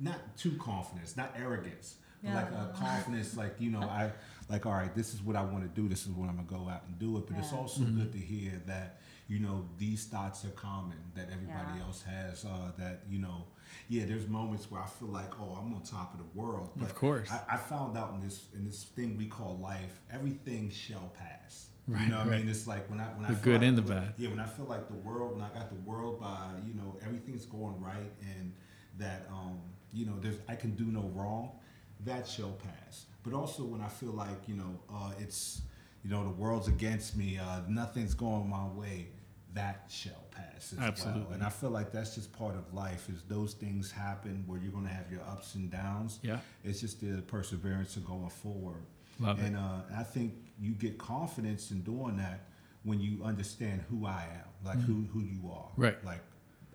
not too confidence not arrogance but like a confidence like you know I like all right this is what I want to do this is what I'm gonna go out and do it but it's Yeah. also good to hear that you know these thoughts are common that everybody Yeah. else has uh, that you know yeah there's moments where I feel like oh I'm on top of the world Of course. I, I found out in this in this thing we call life, everything shall pass. Right, you know what I mean? It's like when I when I The feel good like and the the- bad. Yeah, when I feel like the world, when I got the world by you know everything's going right and that um you know there's I can do no wrong, that shall pass. But also when I feel like you know uh, it's you know the world's against me, uh, nothing's going my way, that shall pass as well. Absolutely. And I feel like that's just part of life. Is those things happen where you're going to have your ups and downs. Yeah. It's just the perseverance of going forward. Love it. and uh, I think you get confidence in doing that when you understand who I am, like who, who you are. Mm-hmm. Right. Like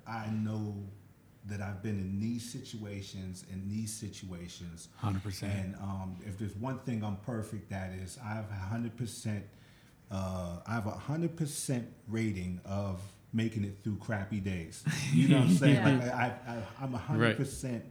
I know that I've been in these situations in these situations. Hundred percent. And um, if there's one thing I'm perfect at is I have a hundred percent. Uh, I have a hundred percent rating of making it through crappy days. You know what I'm saying? [laughs] Yeah. Like I, I, I'm a hundred Right. percent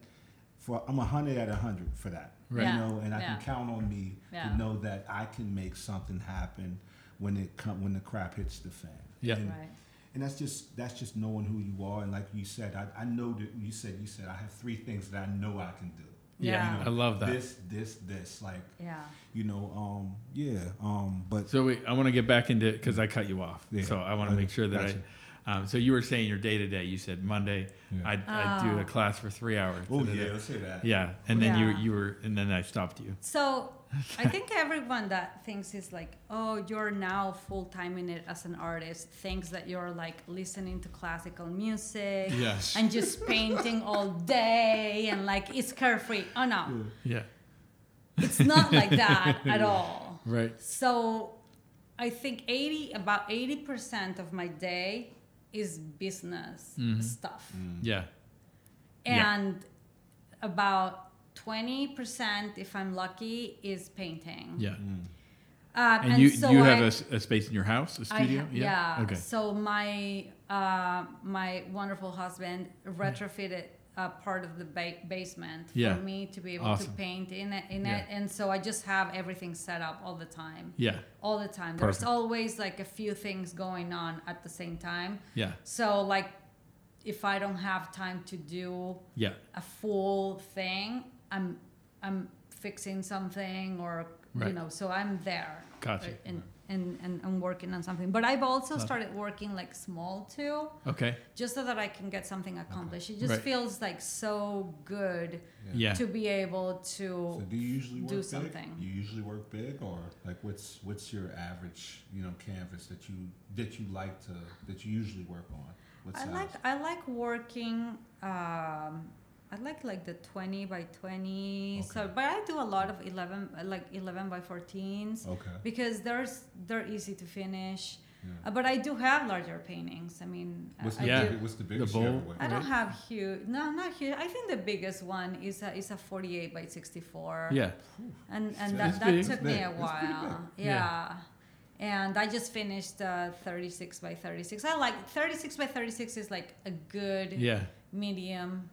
for I'm a hundred at a hundred for that. Right. You know, and I Yeah. can count on me Yeah. to know that I can make something happen when it come when the crap hits the fan. Yeah. And, Right. And that's just that's just knowing who you are. And like you said, I, I know that you said you said I have three things that I know I can do. Yeah, Yeah. I love that. This, this, this. Like Yeah. you know, um, yeah. Um, but So wait, I want to get back into because I cut you off. Yeah. So I want to make sure that Gotcha. I. Um, so you were saying your day to day. You said Monday, Yeah. I I do a class for three hours. oh yeah, let's say that. Yeah, and then you you were and then I stopped you. So I think everyone that thinks is like, oh, you're now full time in it as an artist, thinks that you're like listening to classical music Yes. and just painting all day and like it's carefree. Oh no, Yeah. it's not like that [laughs] at all. Right. So I think 80 about 80% of my day is business Mhm. stuff. Yeah. Yeah. And about 20% if I'm lucky is painting. Yeah. Mm. Um, And, you so you have a s- a, space in your house, a studio. ha- yeah. Okay. So my uh, my wonderful husband retrofitted a part of the ba- basement Yeah. for me to be able Awesome. to paint in it, in Yeah. it, and so I just have everything set up all the time. Yeah. All the time. Perfect. There's always like a few things going on at the same time. Yeah. So like, if I don't have time to do Yeah. a full thing, I'm I'm fixing something or you know, so I'm there. Gotcha. right, And, and, and I'm working on something. But I've also Love it. started working like small too, Okay. just so that I can get something accomplished. It just Right. feels like so good Yeah. to be able to So do you usually work do big? something. You usually work big, or like what's what's your average, you know, canvas that you that you like to that you usually work on? What I size? like I like working. Um, I like like the twenty by twenty. So, but I do a lot of eleven, like eleven by fourteens. Okay. because there's they're easy to finish. Yeah. Uh, but I do have larger paintings. I mean, I- What's I, the, Yeah. do, big- what's the biggest you bowl. ever worked I on? don't have huge. No, not huge. I think the biggest one is a is a 48 by 64. Yeah. and and That's that, big. that took me a while. big. Yeah. And I just finished uh, 36 by 36. I like 36 by 36 is like a good Yeah. medium,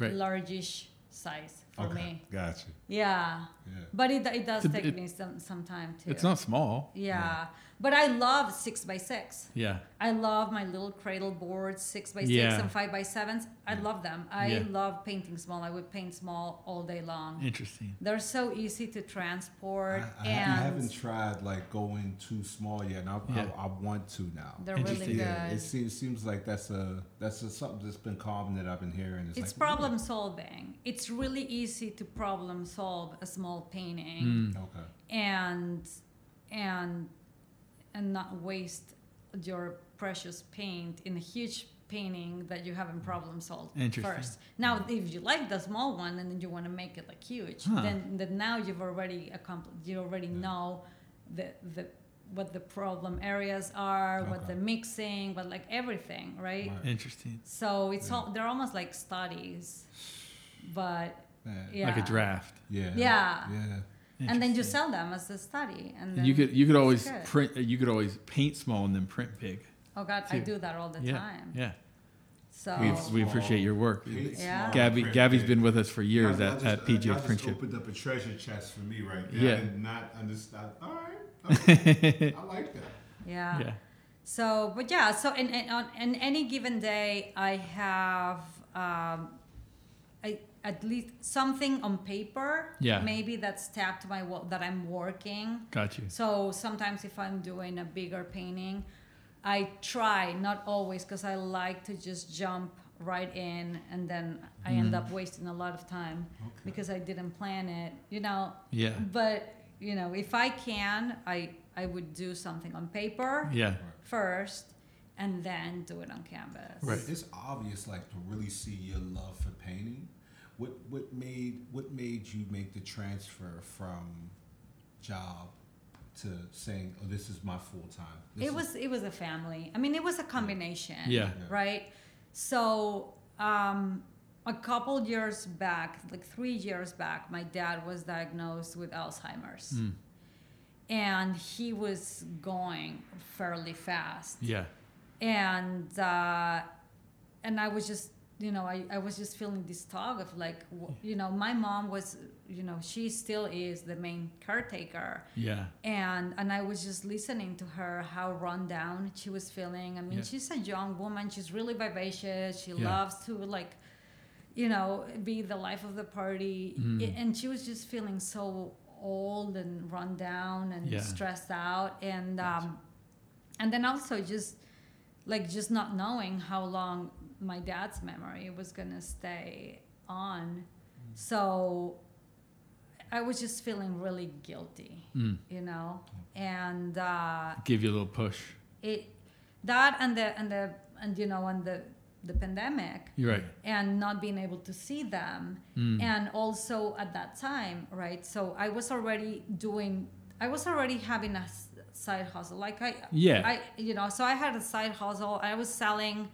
Right. largish size for okay. me. Gotcha. Yeah, Yeah. but it, it does It's take bit- me some some time too. It's not small. Yeah. But I love six by six. Yeah. I love my little cradle boards, six by six Yeah. and five by sevens. I love them. I Yeah. love painting small. I would paint small all day long. Interesting. They're so easy to transport I, I, and I haven't tried like going too small yet, and I, Yeah. I, I want to now. they're really good. Yeah, it seems seems like that's a that's a, something that's been common that I've been hearing. It's, it's like, problem solving. It's really easy to problem solve a small painting Mm. Okay. and and and not waste your precious paint in a huge painting that you haven't problem solved first. Now, if you like the small one and then you want to make it like huge, Huh. then then now you've already accomplished. You already know the the what the problem areas are, what the mixing, what like everything, right? Right. Interesting. So it's Yeah. all they're almost like studies, but yeah, Like a draft. Yeah. Yeah. Yeah. And then you sell them as a study, and And you could you could always good. print. You could always paint small and then print big. Oh God, I do that all the yeah. time. Yeah. So We, we appreciate your work. Paint Yeah. small, Gabby print Gabby's big. been with us for years Y'all- y'all at, just- at PJ y'all just Printship. opened up a treasure chest for me right there. Yeah. I did not understand. All right. [laughs] Okay. I like that. yeah. yeah. So, but yeah. So, in, in on in any given day, I have um, I, at least something on paper. Yeah. Maybe that's tapped to my wall that I'm working. Got you. So sometimes if I'm doing a bigger painting, I try, not always, because I like to just jump right in and then I end Mm. up wasting a lot of time Okay. because I didn't plan it, you know. Yeah. But, you know, if I can, I, I would do something on paper Yeah. first and then do it on canvas. Right. It's obvious, like to really see your love for painting. What what made what made you make the transfer from job to saying, "Oh, this is my full time"? it was it was a family. I mean, it was a combination. Yeah. Right. So um, a couple years back, like three years back, my dad was diagnosed with Alzheimer's, Mm. and he was going fairly fast. Yeah. And uh, and I was just you know, I, I was just feeling this tug of like, you know, my mom was, you know, she still is the main caretaker. Yeah. And and I was just listening to her how run down she was feeling. I mean, Yeah. she's a young woman. She's really vivacious. She Yeah. loves to like, you know, be the life of the party. Mm. And she was just feeling so old and run down and Yeah. stressed out. And um, and then also just like just not knowing how long my dad's memory was gonna stay on. So I was just feeling really guilty, Mm. you know, and uh, Give you a little push. it that and the and the and you know and the the pandemic You're right. and not being able to see them Mm. and also at that time right so i was already doing i was already having a side hustle like i Yeah. i you know so i had a side hustle i was selling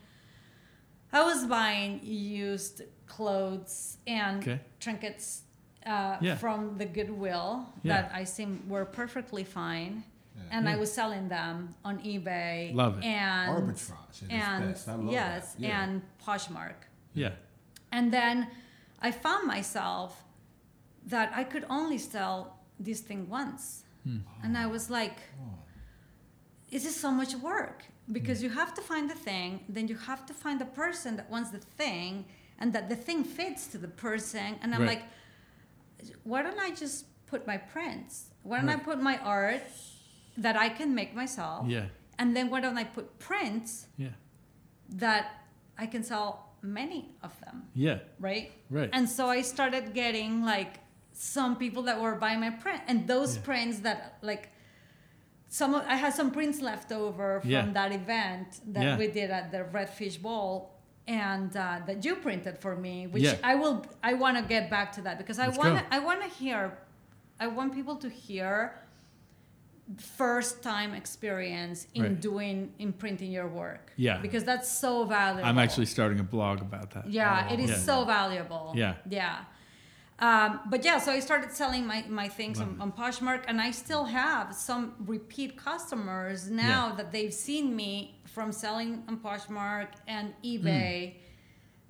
i was buying used clothes and Okay. trinkets uh, Yeah. from the goodwill Yeah. that i seem were perfectly fine Yeah. and i was selling them on ebay Love it. and Arbitrage at its and best. I love yes that. Yeah. and poshmark Yeah. and then I found myself that I could only sell this thing once. Hmm. And I was like, Oh. This is so much work because mm. you have to find the thing, then you have to find the person that wants the thing, and that the thing fits to the person. And I'm Right. like, why don't I just put my prints? Why don't I put my art that I can make myself? Yeah. And then why don't I put prints Yeah. that I can sell many of them, Yeah. right? Right. And so I started getting like some people that were buying my print, and those Yeah. prints that like some of, I had some prints left over from Yeah. that event that Yeah. we did at the Redfish Bowl. And uh, that you printed for me, which Yeah. I will, I want to get back to that because I Let's want, to I want to hear, I want people to hear first time experience in Right. doing in printing your work. Yeah. because that's so valuable. I'm actually starting a blog about that. Yeah, it is Yeah. so valuable. Yeah. Yeah. Um, but yeah, so I started selling my, my things on, on Poshmark, and I still have some repeat customers now that they've seen me from selling on Poshmark and eBay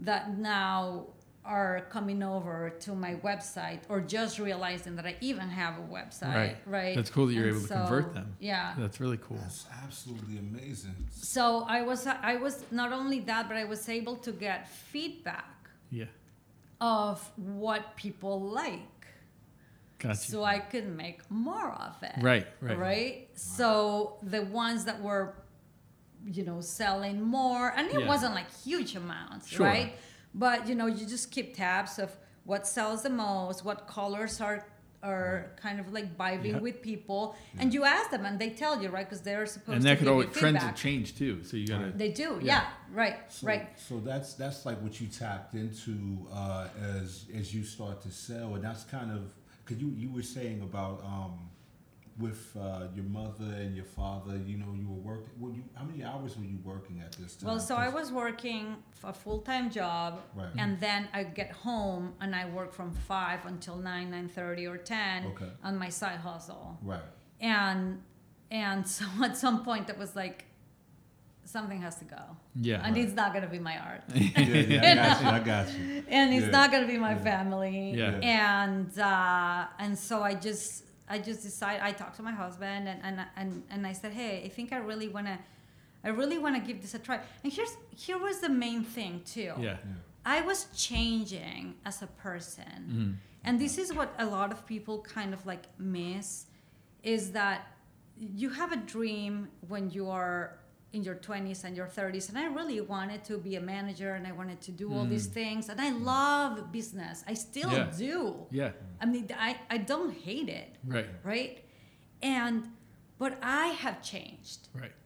that now are coming over to my website or just realizing that I even have a website. Right. Right. That's cool that you're And able to convert them. Yeah. That's really cool. That's absolutely amazing. So I was I was not only that, but I was able to get feedback Yeah. Of what people like. Gotcha. So I could make more of it. Right, right. right. So the ones that were, you know, selling more, and it Yeah. wasn't like huge amounts, Sure. right? But you know, you just keep tabs of what sells the most, what colors are are kind of like vibing Yeah. with people, and you ask them, and they tell you, right? Because they're supposed and to that could give always trends feedback. change too. So you gotta They do, Yeah. yeah, right, So, right. So that's that's like what you tapped into uh, as as you start to sell, and that's kind of because you you were saying about um, with uh, your mother and your father. You know, you were working. Well, you, how many hours were you working at this time? Well, so I was working a full time job, Right. and then I get home and I work from five until nine, nine thirty, or ten Okay. on my side hustle. right. And and [laughs] so at some point it was like something has to go, Yeah. and it's not gonna be my art, [laughs] Yeah, yeah, I got [laughs] you. I got you. and it's Yeah. not gonna be my Yeah. family. Yeah. And uh, and so I just I just decided I talked to my husband and and and, and I said, hey, I think I really wanna. I really want to give this a try. And here's here was the main thing too. Yeah. Yeah. I was changing as a person. Mhm. And this is what a lot of people kind of like miss is that you have a dream when you are in your 20s and your 30s and I really wanted to be a manager and I wanted to do all mm. these things and I mm. love business. I still Yeah. do. Yeah. I mean I, I don't hate it, Right. right? And but I have changed. Right.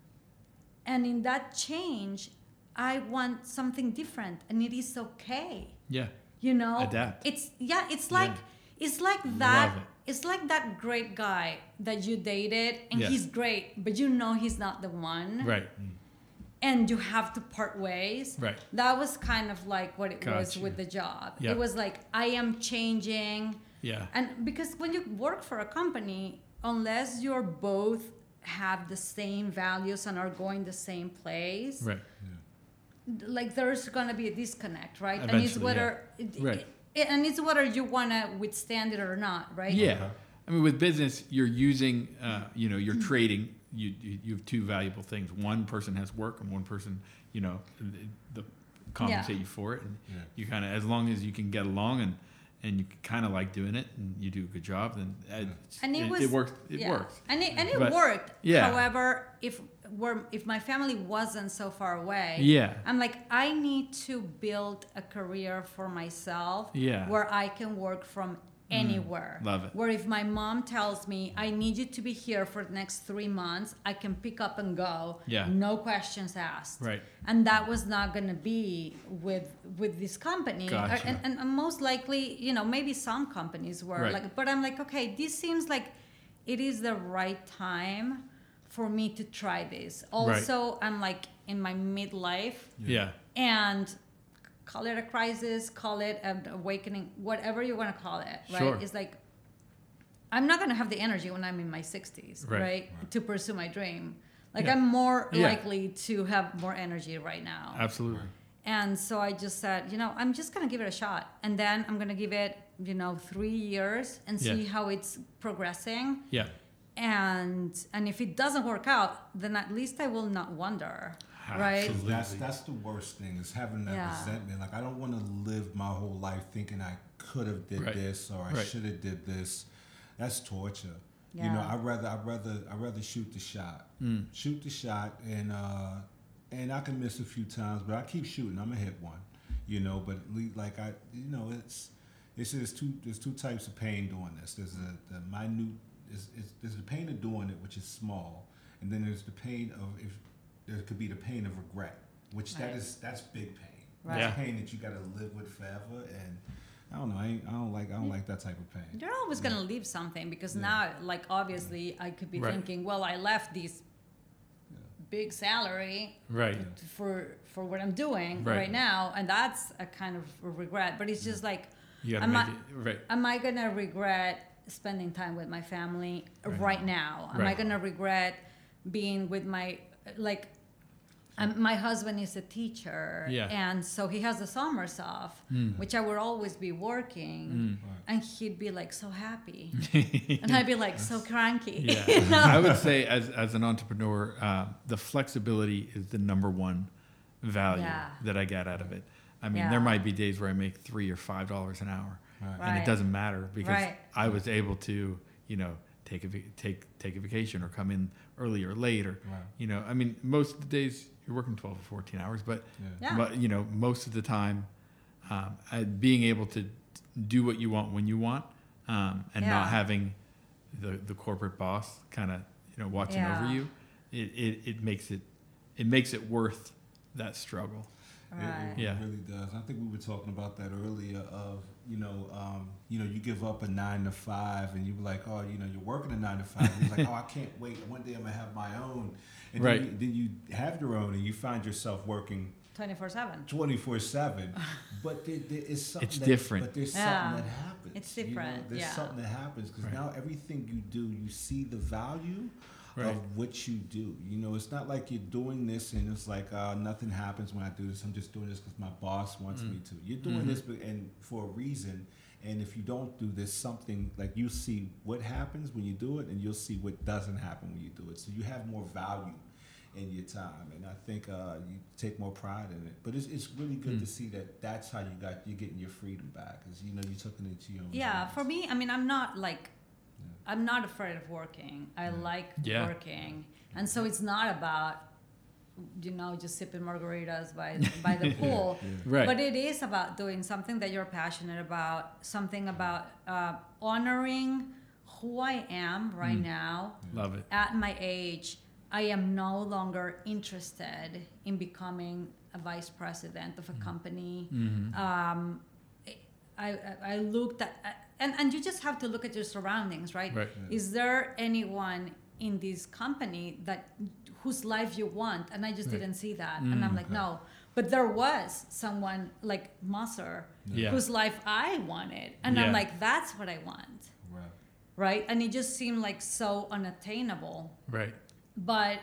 And in that change, I want something different and it is okay Yeah. you know Adapt. it's yeah it's Yeah. like it's like that. It's like that great guy that you dated and Yeah. he's great but you know he's not the one Right. and you have to part ways Right. that was kind of like what it was with the job Yeah. it was like i am changing Yeah. and because when you work for a company unless you're both have the same values and are going the same place Right. like there's gonna be a disconnect, right? and it's Eventually, whether it- Right. it- and it's whether you wanna withstand it or not, right? Yeah. Okay. I mean, with business, you're using, uh, you know, you're trading. You, you you have two valuable things. One person has work, and one person, you know, the, the compensate you for it. And Yeah. you kind of, as long as you can get along and and you kind of like doing it, and you do a good job, then uh, And it it, was- it works. It yeah. works. and it, and it But- worked. yeah. However, if we're if my family wasn't so far away, Yeah. I'm like I need to build a career for myself, Yeah. Mm. where I can work from anywhere. Love it. Where if my mom tells me I need you to be here for the next three months, I can pick up and go. Yeah. No questions asked. Right. And that was not going to be with with this company. Gotcha. And, and, and most likely, you know, maybe some companies were Right. like, but I'm like, okay, this seems like it is the right time for me to try this. Also, I'm like in my midlife Yeah. and call it a crisis, call it an awakening, whatever you want to call it, right? Sure. It's like I'm not going to have the energy when I'm in my 60s, Right. right? To pursue my dream. Like Yeah. I'm more Yeah. likely to have more energy right now. Absolutely. And so I just said, you know, I'm just going to give it a shot. And then I'm going to give it, you know, 3 years and see Yeah. how it's progressing. Yeah. And and if it doesn't work out, then at least I will not wonder, right? Absolutely. That's that's the worst thing is having that Yeah. resentment. Like I don't want to live my whole life thinking I could have did Right. this or I Right. should have did this. That's torture. You know, Yeah. I rather I rather I rather shoot the shot. Mm. Shoot the shot and uh and I can miss a few times, but I keep shooting. I'm gonna hit one. You know, but at least, like I you know, it's it's there's two there's two types of pain doing this. There's a the minute is is there's the pain of doing it, which is small, and then there's the pain of if there could be the pain of regret, which that Right. is that's big pain. Right. That's Yeah. pain that you got to live with forever, and I don't know. I, I don't like I don't like that type of pain. You're always going to leave something because Yeah. now, like, obviously, I could be Right. thinking, well, I left this big salary Right. for for what I'm doing Right. right, now, and that's a kind of regret. But it's just like, You gotta I'm make it right. am I going to regret spending time with my family Right. right, now? Am I going to regret being with my like? Um, my husband is a teacher, Yeah. and so he has the summers off, Mm. which I would always be working, Mm. and he'd be like so happy, [laughs] and I'd be like so cranky. Yeah. [laughs] you know? I would say, as, as an entrepreneur, uh, the flexibility is the number one value Yeah. that I get out of it. I mean, Yeah. there might be days where I make three or five dollars an hour, Right. and it doesn't matter because Right. I was able to, you know, take a take take a vacation or come in early or late or, Right. you know, I mean, most of the days you're working twelve or fourteen hours, but Yeah. Yeah. but you know, most of the time, um, uh, being able to do what you want when you want, um, and not having the the corporate boss kind of you know watching over you, it, it it makes it it makes it worth that struggle. It- Right. It, Yeah. really does. I think we were talking about that earlier. Of you know, um, you know, you give up a nine to five, and you were like, oh, you know, you're working a nine to five. And it's like, oh, I can't wait. One day I'm gonna have my own. And Right. Then you, then you have your own, and you find yourself working 24 7. 24 seven. [laughs] But there, there is something. It's that, different. But there's Yeah. something that happens. It's you know? There's yeah. something that happens because Right. now everything you do, you see the value Right. of what you do. You know, it's not like you're doing this and it's like uh, nothing happens when I do this. I'm just doing this because my boss wants me to. You're doing Mhm. this be- and for a reason. And if you don't do this, something like you see what happens when you do it, and you'll see what doesn't happen when you do it. So you have more value in your time, and I think uh, you take more pride in it. But it's, it's really good Mm. to see that that's how you got you're getting your freedom back, because you know you took it into your own. Yeah, hands. for me, I mean, I'm not like, I'm not afraid of working. I like Yeah. working. And so it's not about, you know, just sipping margaritas by, by the [laughs] pool. Yeah. Right. But it is about doing something that you're passionate about, something about uh, honoring who I am right Mm. now Love it. at my age. I am no longer interested in becoming a vice president of a company. hmm Um, I, I, I looked at, and, and you just have to look at your surroundings, right? Right. Yeah. Is there anyone in this company that whose life you want? And I just Right. didn't see that. and I'm Mm. like, Okay. no. But there was someone like Mosser Yeah. whose life I wanted. And Yeah. I'm like, that's what I want. Right. Right. And it just seemed like so unattainable. Right. But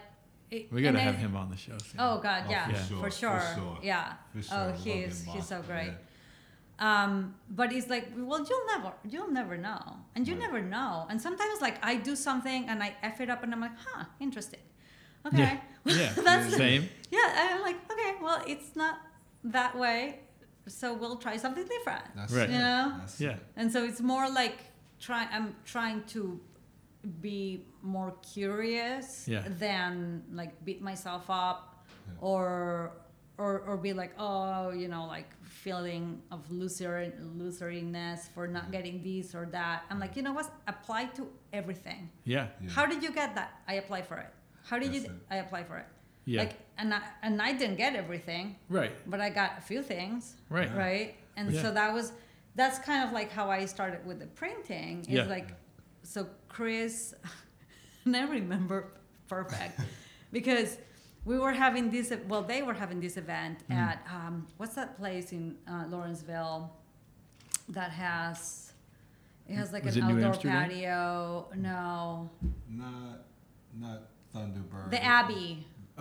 it- We got to have then- him on the show. Soon. Oh God, Oh, yeah, for for sure, sure, for sure. yeah. For sure, Oh, love he is, him, he's so Mark, great. Yeah. Um, but it's like, well, you'll never, you'll never know, and you Right. never know. And sometimes, like, I do something and I f it up, and I'm like, huh, interesting. Okay, Yeah. [laughs] Yeah. That's- Same. yeah. I'm like, okay, well, it's not that way, so we'll try something different. That's Right. You know? That's Yeah. And so it's more like try. I'm trying to be more curious Yeah. than like beat myself up Yeah. or or or be like oh you know like feeling of loser loseriness for not getting this or that. I'm like you know what? Apply to everything. Yeah. Yeah. How did you get that? I apply for it. How did That's you? it. I apply for it. Yeah. Like and I and I didn't get everything, right. but I got a few things Right. right and Yeah. so that was that's kind of like how i started with the printing is Yeah. like so chris [laughs] and i remember [laughs] perfect because we were having this well they were having this event Mm. at um, what's that place in uh, lawrenceville that has it has like Was an outdoor Amsterdam? patio no Not, not Thunderbird. the abbey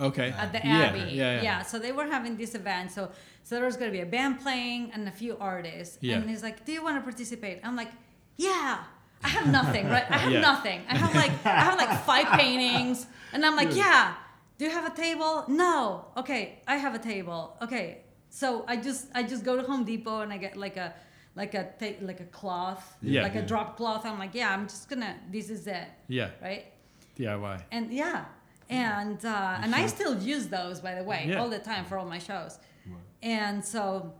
Okay. at the Yeah, Abbey. yeah, yeah. yeah, So they were having this event. So so there was gonna be a band playing and a few artists. Yeah. And he's like, "Do you want to participate?" I'm like, "Yeah." I have nothing, right? I [laughs] have Yeah. nothing. I have like I have like five [laughs] paintings, and I'm like, "Yeah." Do you have a table? No. Okay, I have a table. Okay, so I just I just go to Home Depot and I get like a like a ta- like a cloth, Yeah. like a drop cloth. I'm like, yeah, I'm just gonna. This is it, Yeah. right? DIY. and yeah and uh, and i still use those by the way Yeah. all the time for all my shows Right. and so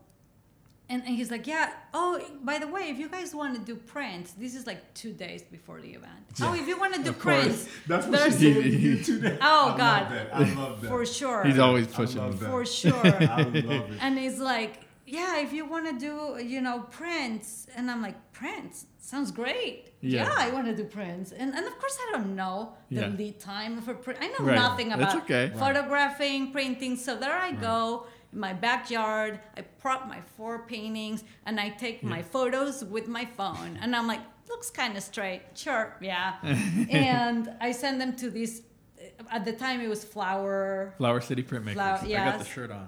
and, and he's like yeah oh by the way if you guys want to do prints this is like two days before the event oh if you want to do Of course. prints That's what There's- she said to you today. Oh, I God. Love that. I love that. for sure He's always I pushing. love me. that. for [laughs] sure I love it. and he's like yeah if you want to do you know prints and i'm like prints sounds great Yeah. yeah, i want to do prints and, and of course i don't know the Yeah. lead time for print i know Right. nothing about okay. Right. photographing printing so there i go in my backyard i prop my four paintings and i take my photos with my phone and i'm like looks kind of straight sure yeah [laughs] and i send them to this at the time it was flower Flower City Printmakers. Flower- I got the shirt on.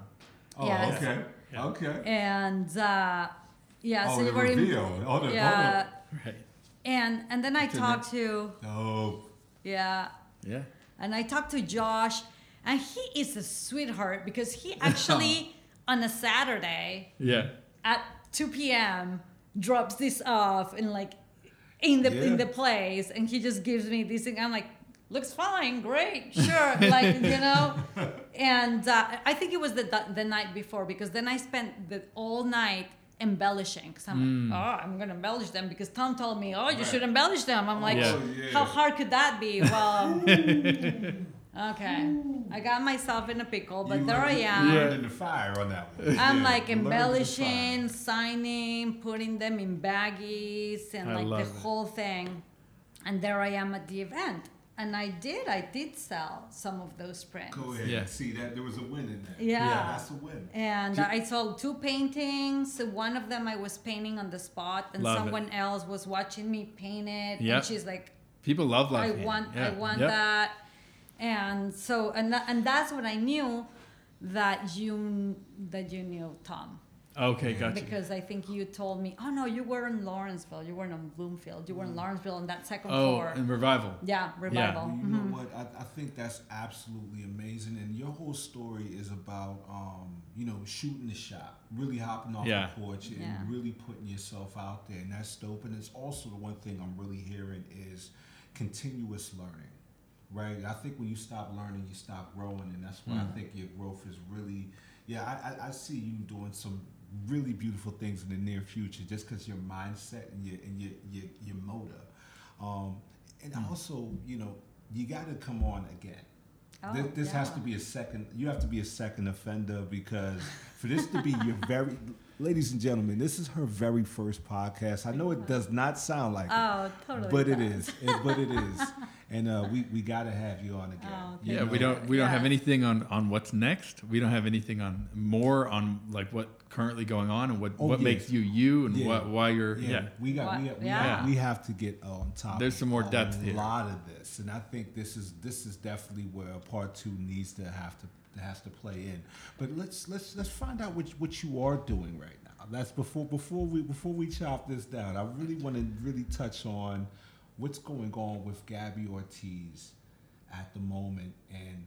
Oh, Yes. okay. Yeah. Okay. and uh, yeah, oh, so the they were in. Oh, the yeah, Right. and and then I talked to Oh, yeah, Yeah. and I talked to Josh, and he is a sweetheart because he [laughs] actually on a Saturday Yeah. at 2 p.m. drops this off in like in the in the place, and he just gives me this thing. I'm like, looks fine, great, sure, like you know. [laughs] And uh, I think it was the the night before because then I spent the all night embellishing. Cause I'm like, oh, I'm gonna embellish them because Tom told me, oh, you Right. should embellish them. I'm like, Yeah. Oh, yeah. how hard could that be? Well, [laughs] okay, mm. I got myself in a pickle, but you there I am. You Yeah. in the fire on that one. I'm Yeah, like you learned in the embellishing, signing, putting them in baggies, and I like the it. whole thing. And there I am at the event, and I did, I did sell some of those prints. Go ahead. Yeah. See that there was a win in that. Yeah. yeah. That's a win. And I sold two paintings. One of them I was painting on the spot, and Love it. someone else was watching me paint it. Yep. And she's like, People love live I painting. want, I want Yep. that. And so, and that, and that's when I knew that you that you knew Tom. Okay, gotcha. Because I think you told me, oh no, you were in Lawrenceville. You weren't in Bloomfield. You were in Lawrenceville on that second oh, floor. and revival. yeah, revival. Well, you know what? I, I think that's absolutely amazing. And your whole story is about, um, you know, shooting the shot, really hopping off Yeah. the porch and Yeah. really putting yourself out there. And that's dope. And it's also the one thing I'm really hearing is continuous learning, right? I think when you stop learning, you stop growing. And that's why Mm. I think your growth is really, yeah, I, I, I see you doing some really beautiful things in the near future just because your mindset and your, and your, your, your motor. Um, and Mm. also, you know, you got to come on again. Oh, this this has to be a second. You have to be a second offender because for this to be your [laughs] very, ladies and gentlemen, this is her very first podcast. I know it does not sound like it, Oh, totally. but it does. is. It- but it is. and uh, we we got to have you on again. Oh, Yeah, thank we don't we don't have anything on on what's next. We don't have anything on more on like what currently going on and what Oh, what yeah. makes you you and Yeah. what why you're Yeah, yeah. we got we, What- we, yeah. have, we have to get on top. There's some more a depth here. lot of this, and I think this is this is definitely where part two needs to have to has to play in. But let's let's let's find out what what you are doing right now. That's before before we before we chop this down. I really want to really touch on what's going on with Gabby Ortiz at the moment, and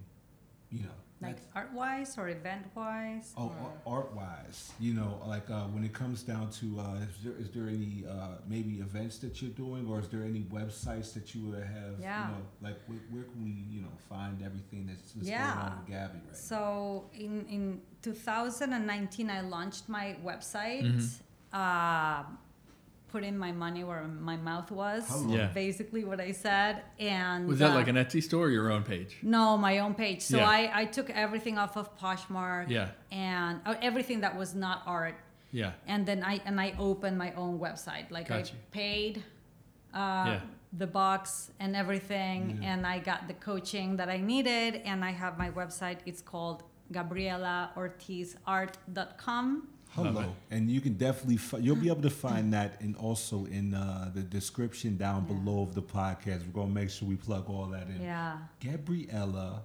you know. Like art wise or event wise? Oh, art wise, you know, like uh, when it comes down to, uh, is there is there any uh, maybe events that you're doing, or is there any websites that you would have? Yeah. You know, like where, where can we, you know, find everything that's, that's Yeah. going on with Gabby right So in in 2019, I launched my website. Mhm. Put in my money where my mouth was. Hello. Yeah. Basically, what I said. And Was that uh, like an Etsy store or your own page? No, my own page. So Yeah. I, I took everything off of Poshmark Yeah. and uh, everything that was not art, Yeah. and then I and I opened my own website. Like Got you. I paid uh, Yeah. the box and everything, Yeah. and I got the coaching that I needed, and I have my website. It's called GabrielaOrtizArt.com. Hello, and you can definitely fi- you'll be able to find that, and also in uh, the description down Yeah. below of the podcast. We're gonna make sure we plug all that in. Yeah. Gabriella,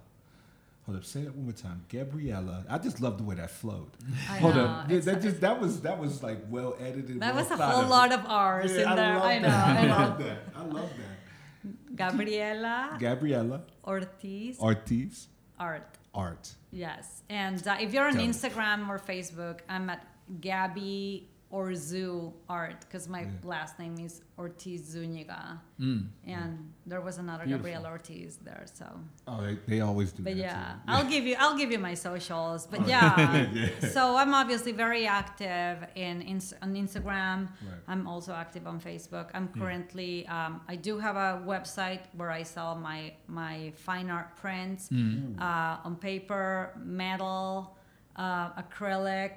hold up, say that one more time. Gabriella, I just love the way that flowed. I Hold know. up, It's- that just that was that was like well edited. that well was a whole of. lot of R's Yeah, in there. love I know. that. I I [laughs] love that. I love that. Gabriela Gabriella Ortiz Ortiz Art. Art. Yes, and uh, if you're on. Instagram or Facebook, I'm at Gabby Orzu Art because my Yeah. last name is Ortiz Zuniga, Mm. and there was another Beautiful. Gabriela Ortiz there. So, Oh, they, they always do but that yeah. I'll give you I'll give you my socials. But Oh, yeah, [laughs] yeah. so I'm obviously very active in, ins on Instagram. Right. I'm also active on Facebook. I'm Yeah. currently um, I do have a website where I sell my my fine art prints Mm. uh, on paper, metal, uh, acrylic,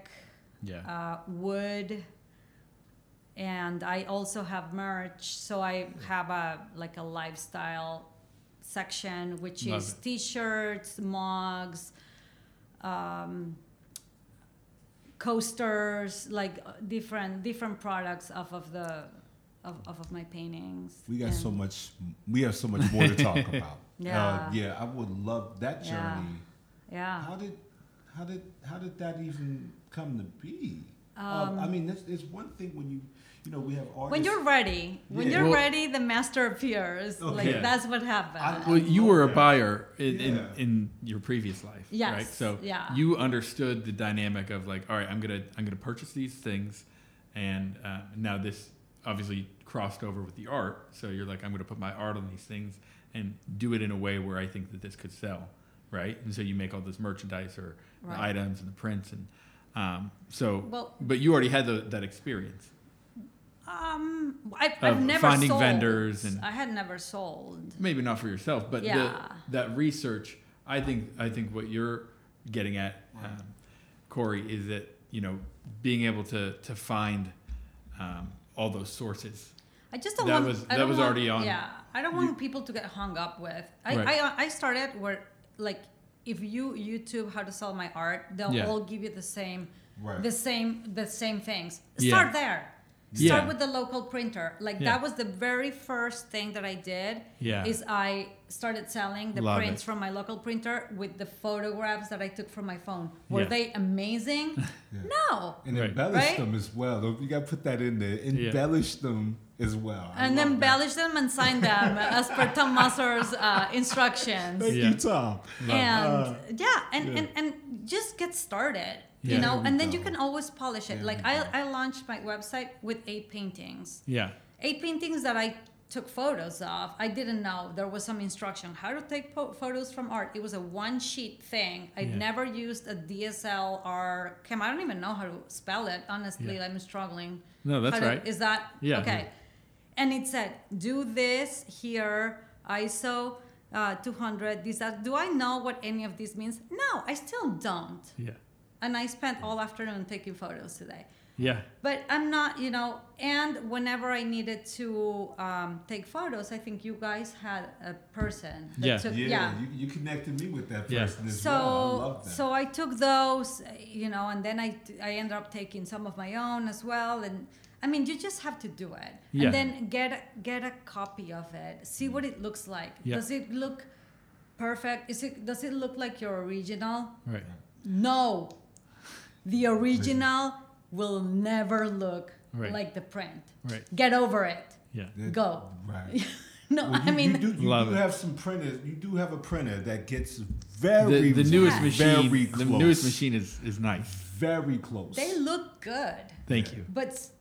Yeah. uh, wood, and I also have merch. So I have a like a lifestyle section, which Love is it. t-shirts, mugs, um, coasters, like uh, different different products off of the of, off of my paintings. We got And- so much. We have so much more to talk [laughs] about. Yeah. Uh, yeah. I would love that journey. Yeah. Yeah. How did, how did, how did that even come to be? Um, Um, I mean, it's, it's one thing when you, you know, we have artists. When you're ready, when you're Well- ready, the master appears. Like Okay. that's what happened. I- Well, you were a buyer in, in, in your previous life, Yes, right? So yeah. you understood the dynamic of like, all right, I'm gonna I'm gonna purchase these things, and uh, now this obviously crossed over with the art. So you're like, I'm gonna put my art on these things and do it in a way where I think that this could sell, right? And so you make all this merchandise or the items and the prints and um, so. Well- but you already had the, that experience. Um, I, I've never finding sold. vendors and- I had never sold. maybe not for yourself, but Yeah. the, that research, I think, I think what you're getting at, um, Corey, is that you know being able to to find um, all those sources. I just don't That want. was- that don't was want- already on- Yeah, I don't want people to get hung up with. I, Right. I I started where like if you YouTube how to sell my art, they'll Yeah. all give you the same, Right. the same, the same things. Yeah. Start there. Start Yeah. with the local printer. Like Yeah. that was the very first thing that I did. Yeah. Is I started selling the Love prints it. from my local printer with the photographs that I took from my phone. Were Yeah. they amazing? [laughs] No. and Right. embellish Right? them as well. You got to put that in there. Embellish them as well. I and love that. embellish them and sign them [laughs] as per Tom Mosser's uh, instructions. Thank Yeah. you, Tom. and Uh, yeah, and, yeah. and and just get started. Yeah. You know, and then you can always polish it. There like I. I launched my website with eight paintings. Yeah, Eight paintings that I took photos of. I didn't know there was some instruction how to take po- photos from art. It was a one sheet thing. I'd Yeah. never used a DSLR camera. I don't even know how to spell it. Honestly, Yeah. I'm struggling. No, that's How to- right. Is that Yeah. okay? And it said, do this here, ISO uh, 200. This that. Do I know what any of this means? No, I still don't. yeah, And I spent all afternoon taking photos today. Yeah. but I'm not, you know. And whenever I needed to um, take photos, I think you guys had a person. That Yeah. Took, Yeah, yeah. You, you connected me with that Yeah. person as So well. I love that. so I took those, you know, and then I I ended up taking some of my own as well. And I mean, you just have to do it, Yeah. and then get get a copy of it. See what it looks like. Yeah. Does it look perfect? Is it does it look like your original? Right. No. The original will never look Right. like the print. Right. Get over it. Yeah. That- Go. Right. [laughs] No, Well, I mean, you do, you Love do it. have some printers. You do have a printer that gets very, The, the newest Yeah. machine. very The newest machine is is nice. very close. they look good, Thank you. but s-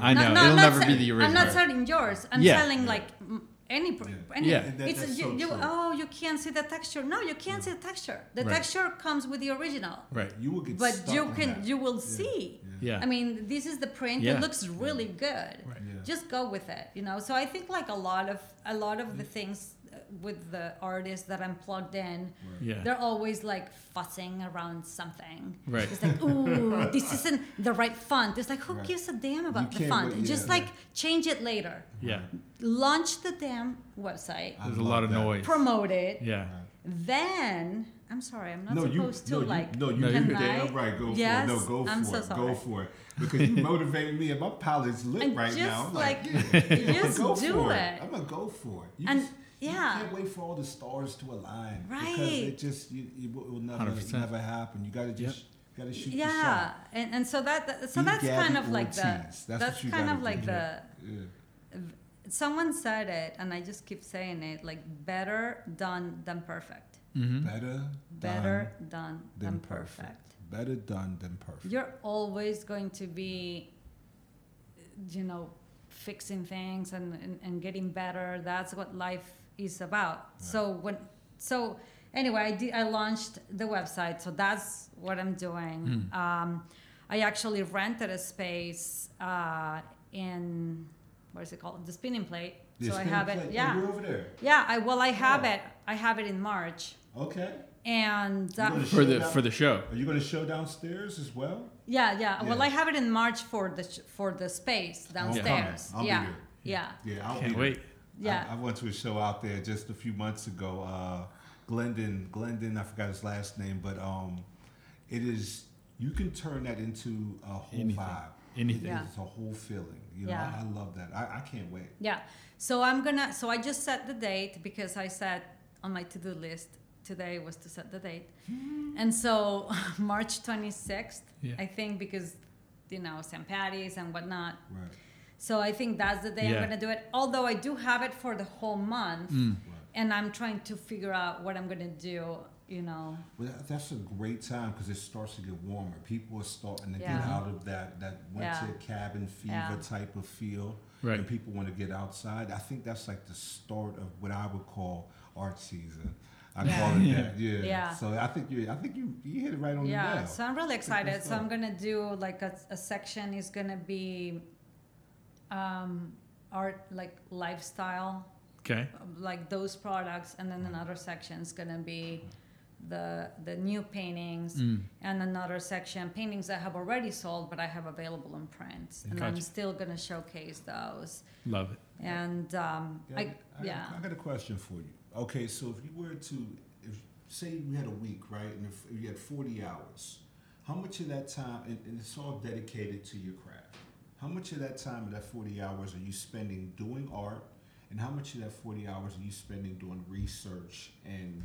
I know No, no, it'll I'm not never sell- be the original. I'm not selling yours. I'm Yeah. selling like mm, any, pr- Yeah. any Yeah. And that- it's that's you, so you true. oh you can't see the texture. No, you can't see the texture. The Right. texture comes with the original. Right. you will get But stuck you on can that. you will Yeah. see. Yeah. I mean, this is the print. Yeah. It looks really good. Right. Yeah. Just go with it, you know. So I think like a lot of a lot of the things uh, with the artists that I'm plugged in, Yeah. they're always like fussing around something. Right. It's like, ooh, [laughs] this isn't the right font. It's like, who Right. gives a damn about the font? wait- Just yeah. like change it later. Yeah. Launch the damn website, I There's a lot of that. noise. promote it. Yeah. Then I'm sorry, I'm not no, you, supposed to no, like. you, no, you No, no, you're you're damn right. Go Yes, for it. No, go I'm for so it. Go for it. Because you motivate me, and my palate's lit [laughs] And right just, now. I'm like, like, yeah, just go do for it. I'm gonna go for it. You And, just- you yeah. can't wait for all the stars to align. Because Right. it just you, it will will never 100%. never happen. You gotta just gotta shoot the yeah, shot. and, and so that that- so Be that's kind Gabby of like the That's that's, kind of like do. the Yeah. someone said it and i just keep saying it like better done than perfect Mm-hmm. Better better done done than than perfect. perfect. Better done than perfect. you're always going to be you know fixing things and, and, and getting better that's what life is about so when so anyway I, did, I launched the website so that's what i'm doing Mm. um, i actually rented a space uh, in what is it called the spinning plate Yeah, so i have plate. it Oh, yeah you're over there. yeah i well i have Oh. it i have it in march Okay. and uh, For the down- for the show. Are you going to show downstairs as well? Yeah, yeah. Well, I have it in March for the sh- for the space downstairs. I'll be yeah, there. yeah, Yeah, I'll Can't be wait. There. yeah. I, I went to a show out there just a few months ago. Uh, Glendon, Glendon, I forgot his last name, but um, it is. You can turn that into a whole Anything. vibe. Anything. Yeah. It's a whole feeling. You know, Yeah. I, I love that. I, I can't wait. Yeah. So I'm gonna. So I just set the date because I said on my to-do list today was to set the date, and so [laughs] March 26th. Yeah. I think because you know St. Patty's and whatnot. Right. So I think that's the day Yeah. I'm gonna do it. Although I do have it for the whole month, Mm. And I'm trying to figure out what I'm gonna do. You know. Well, that, that's a great time because it starts to get warmer. People are starting to get out of that, that winter Yeah. cabin fever Yeah. type of feel. Right. And people want to get outside. I think that's like the start of what I would call art season. I Yeah. call it that. [laughs] Yeah. Yeah. So I think you I think you, you hit it right on the nail. yeah so i'm really excited so i'm gonna do like a, a section is gonna be um art like lifestyle Okay. like those products and then another section is gonna be the the new paintings Mm. and another section paintings that have already sold but i have available in print and i'm still gonna showcase those Love it. and um Yeah, I, I, yeah I got a question for you. Okay, so if you were to, if say we had a week, right, and if you had forty hours, how much of that time, and, and it's all dedicated to your craft, how much of that time of that forty hours are you spending doing art, and how much of that forty hours are you spending doing research and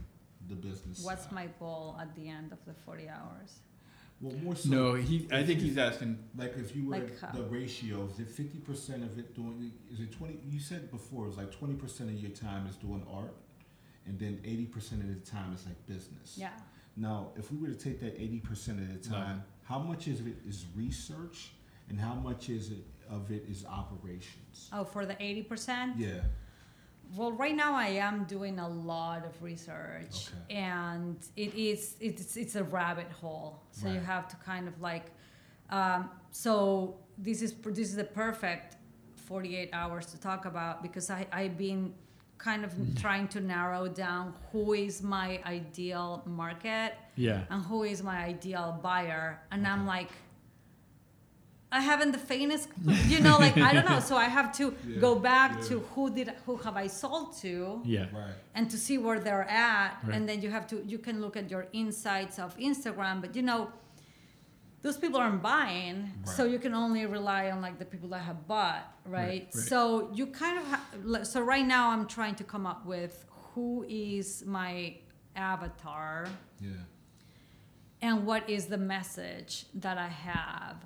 the business? what's side? my goal at the end of the 40 hours well more so? No, he. I think he's asking. Like if you were Like the ratio, is it fifty percent of it doing? Is it twenty? You said before it was like twenty percent of your time is doing art, and then eighty percent of the time is like business. yeah Now, if we were to take that eighty percent of the Love time, how much of it is research, and how much is it of it is operations? oh for the 80% Yeah. Well, right now I am doing a lot of research, Okay. and it is it's it's a rabbit hole. So you have to kind of like, um, so this is this is the perfect forty eight hours to talk about because I I've been kind of trying to narrow down who is my ideal market Yeah. and who is my ideal buyer, and I'm like, I haven't the faintest, you know, like I don't know. So I have to [laughs] Yeah, go back yeah. to who did who have I sold to, Yeah. Right. and to see where they're at, Right. and then you have to you can look at your insights of Instagram, but you know, those people aren't buying, so you can only rely on like the people that have bought, right? Right, right. So you kind of ha- so right now I'm trying to come up with who is my avatar Yeah. and what is the message that I have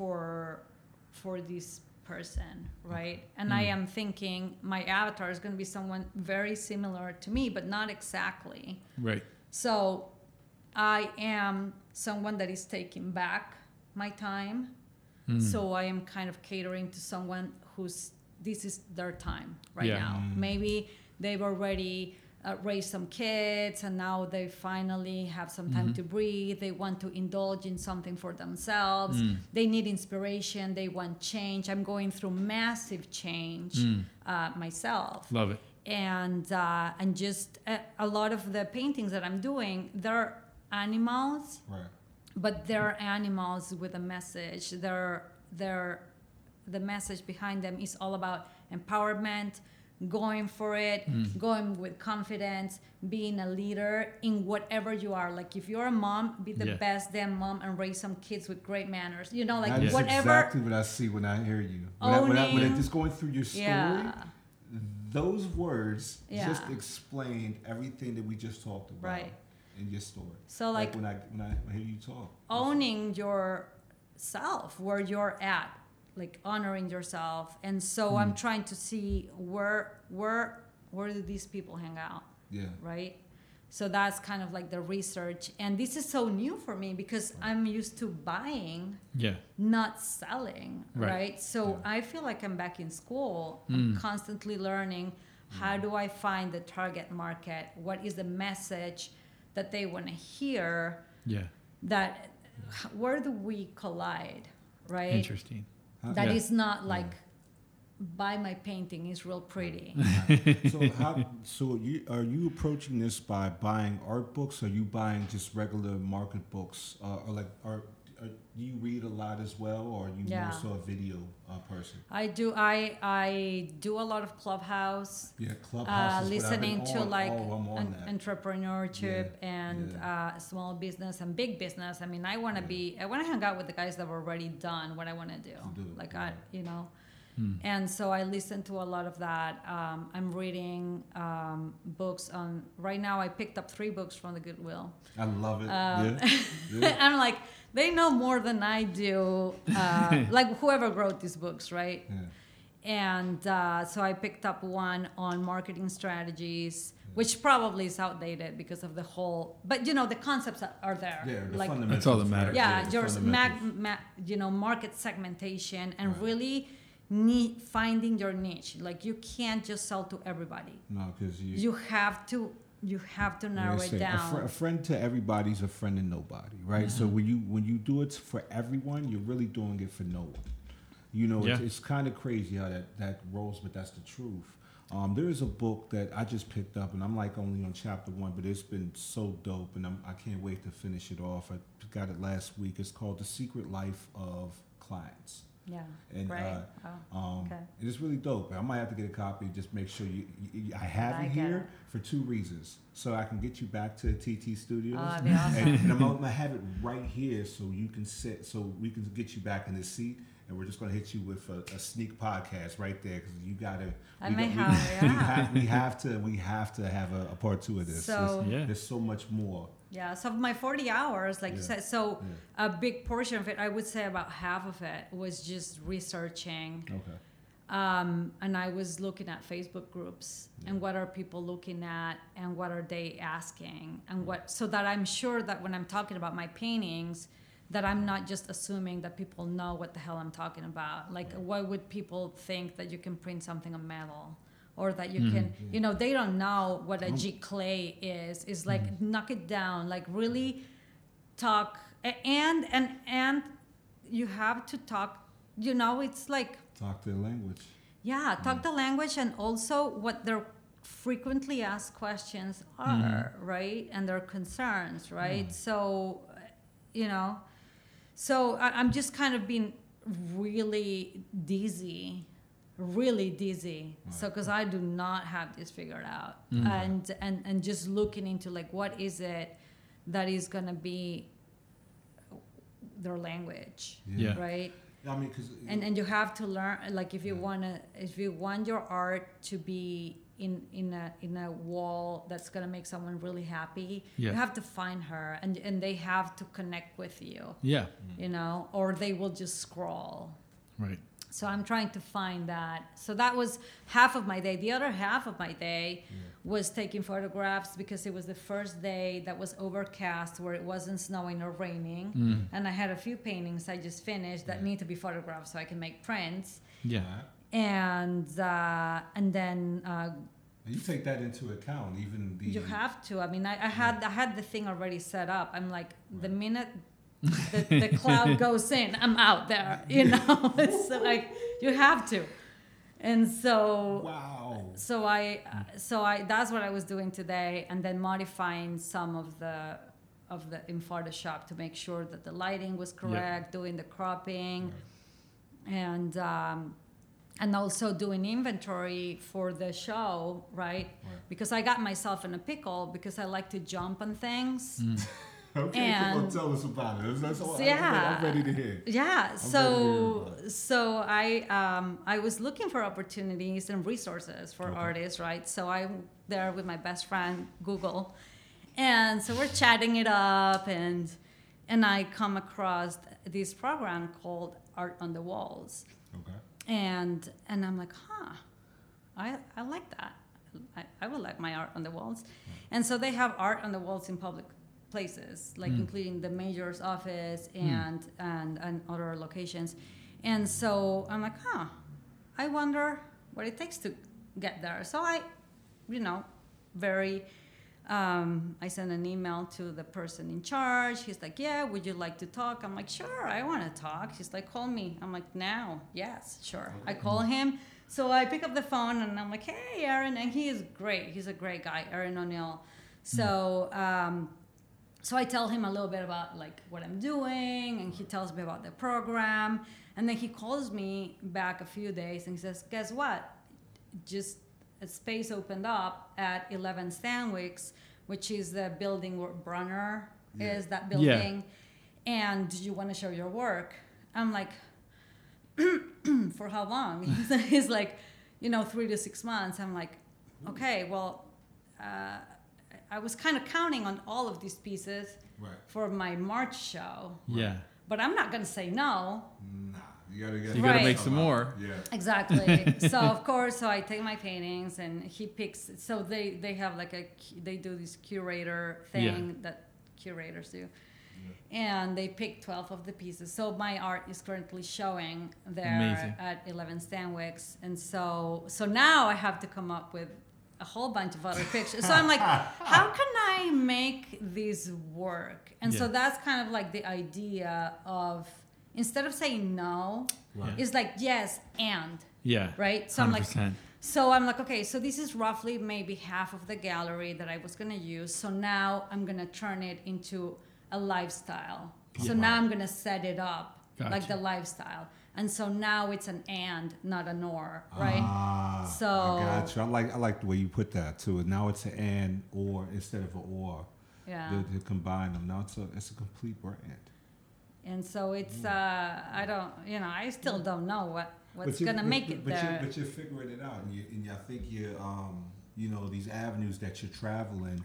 for for this person, right? And I am thinking my avatar is going to be someone very similar to me, but not exactly. Right. So I am someone that is taking back my time. Mm. So I am kind of catering to someone who's this is their time right Yeah. now. Mm. Maybe they've already uh, raised some kids and now they finally have some time Mhm. to breathe. They want to indulge in something for themselves. Mm. They need inspiration. They want change. I'm going through massive change Mm. uh, myself Love it. and uh, and just a, a lot of the paintings that I'm doing, they're animals, Right. but they're animals with a message. They're they're the message behind them is all about empowerment, going for it, Mm. going with confidence, being a leader in whatever you are. Like if you're a mom, be the Yeah. best damn mom and raise some kids with great manners. You know, like That's whatever. exactly what I see when I hear you. When, I, when, I, when I just going through your story, Yeah. those words just explained everything that we just talked about Right. in your story. So like when I when I hear you talk. owning your self, where you're at like honoring yourself and so i'm trying to see where where where do these people hang out Yeah. right so that's kind of like the research and this is so new for me because i'm used to buying Yeah. not selling Right. right, so Yeah. i feel like i'm back in school i'm Mm. constantly learning how do i find the target market what is the message that they want to hear Yeah. that where do we collide right Interesting. How- That is Yeah. not like buy my painting is real pretty. [laughs] So how so you are you approaching this by buying art books? Or are you buying just regular market books? Uh, or like are, are do you read a lot as well or are you Yeah. more so a video uh, person i do i i do a lot of clubhouse yeah uh, clubhouse is what I've listening been to on. like oh, I'm on en- that. entrepreneurship Yeah, and yeah. Uh, small business and big business i mean i want to Yeah. be i want to hang out with the guys that have already done what i want to do do like yeah. i you know Mm. and so I listen to a lot of that. Um, I'm reading um, books on. Right now, I picked up three books from the Goodwill. I love it Um, yeah, [laughs] yeah. I'm like, they know more than I do. Uh, [laughs] like whoever wrote these books, right? yeah. And uh, so I picked up one on marketing strategies, which probably is outdated because of the whole. But you know, the concepts are- are there. Yeah, the like fundamentals. That's all that matters. yeah, the your mag, ma- you know, market segmentation and Right. really need finding your niche. Like you can't just sell to everybody. No, because you. You have to. You have to like narrow I it say, A, down. fr- a friend to everybody's a friend to nobody, right? So Mm-hmm. when you when you do it for everyone, you're really doing it for no one. You know, it's, Yeah. it's kind of crazy how that, that rolls, but that's the truth. Um, there is a book that I just picked up, and I'm like only on chapter one, but it's been so dope, and I'm, I can't wait to finish it off. I got it last week. It's called The Secret Life of Clients. Yeah. And right. uh, oh. um, Okay. It's really dope. I might have to get a copy. Just make sure you. you I have I it here it. for two reasons, so I can get you back to TT Studios, Oh, awesome. and, and I'm gonna have it right here so you can sit, so we can get you back in the seat, and we're just gonna hit you with a, a sneak podcast right there because you gotta. I we may got- we- have- we, have, we have to. We have to have a, a part two of this. So- there's, Yeah. there's so much more. Yeah, so my 40 hours, like you said, so Yeah. a big portion of it, I would say about half of it was just researching. Okay. Um, and I was looking at Facebook groups and what are people looking at and what are they asking and what, so that I'm sure that when I'm talking about my paintings, that I'm not just assuming that people know what the hell I'm talking about. Like, why would people think that you can print something on metal? Or that you can, you know, they don't know what a G clay is. Is like knock it down, like really talk and and and you have to talk. You know, it's like Talk their language. yeah, talk the language and also what their frequently asked questions are, right? And their concerns, right? So, uh, you know, so I, I'm just kind of being really dizzy really dizzy. So because i do not have this figured out. Mm. And and and just looking into like what is it that is going to be their language Yeah. right? I mean, because and and you have to learn like if you want to if you want your art to be in in a in a wall that's going to make someone really happy Yeah. you have to find her and and they have to connect with you. Yeah. you know or they will just scroll. Right. So i'm trying to find that. So that was half of my day. The other half of my day was taking photographs because it was the first day that was overcast where it wasn't snowing or raining. Mm. and i had a few paintings i just finished that need to be photographed so i can make prints. Yeah. and uh, and then uh, you take that into account, even the you have to. I mean I, I had i had the thing already set up. I'm like the minute the, the cloud [laughs] goes in. I'm out there you know? [laughs] It's like you have to. And so wow. so i so i that's what i was doing today and then modifying some of the of the in photoshop to make sure that the lighting was correct doing the cropping and um, and also doing inventory for the show right? Because i got myself in a pickle because i like to jump on things [laughs] Okay, And- well, tell us about it. That's all. I'm, yeah. I'm ready to hear. yeah ready so hear so i um, i was looking for opportunities and resources for Okay. artists right so i'm there with my best friend google and so we're chatting it up and and i come across this program called art on the walls Okay. and and i'm like huh i i like that i, I would like my art on the walls and so they have art on the walls in public places like including the mayor's office and and and other locations and so i'm like huh i wonder what it takes to get there so i you know very um, I sent an email to the person in charge. He's like, "Yeah, would you like to talk?" I'm like, "Sure, I want to talk." He's like, "Call me." I'm like, "Now, yes, sure." I call him. So I pick up the phone and I'm like, "Hey, Aaron," and he is great. He's a great guy, Aaron O'Neill. So, um, so I tell him a little bit about like what I'm doing, and he tells me about the program, and then he calls me back a few days and he says, "Guess what? Just a space opened up at 11 Stanwix, which is the building where Brunner Yeah. is. That Yeah. building, and do you want to show your work?" I'm like, [clears throat] "For how long?" [laughs] He's like, "You know, three to six months." I'm like, "Okay, well." Uh, I was kind of counting on all of these pieces Right. for my March show, Yeah. but I'm not going to say no. Nah, you gotta get. You gotta Right. make some more. Yeah. Exactly. [laughs] so of course, so I take my paintings and he picks. So they they have like a they do this curator thing that curators do, and they pick twelve of the pieces. So my art is currently showing there Amazing. at Eleven Stanwix, and so so now I have to come up with a whole bunch of other pictures. So I'm like, [laughs] how can I make this work? And so that's kind of like the idea of instead of saying no, Right. it's like yes and Yeah. right. So I'm like, so I'm like, okay, so this is roughly maybe half of the gallery that I was gonna use. So now I'm gonna turn it into a lifestyle. So now I'm gonna set it up like the lifestyle. And so now it's an and, not an or, right? Ah, So- I got you. I like I like the way you put that too. Now it's an and or instead of an or. yeah. To, combine them. Now it's a it's a complete brand. And so it's uh I don't you know, I still don't know what what's you- gonna but- make but, it but there. You're, but you're figuring it out, and, you, and I think you um you know these avenues that you're traveling.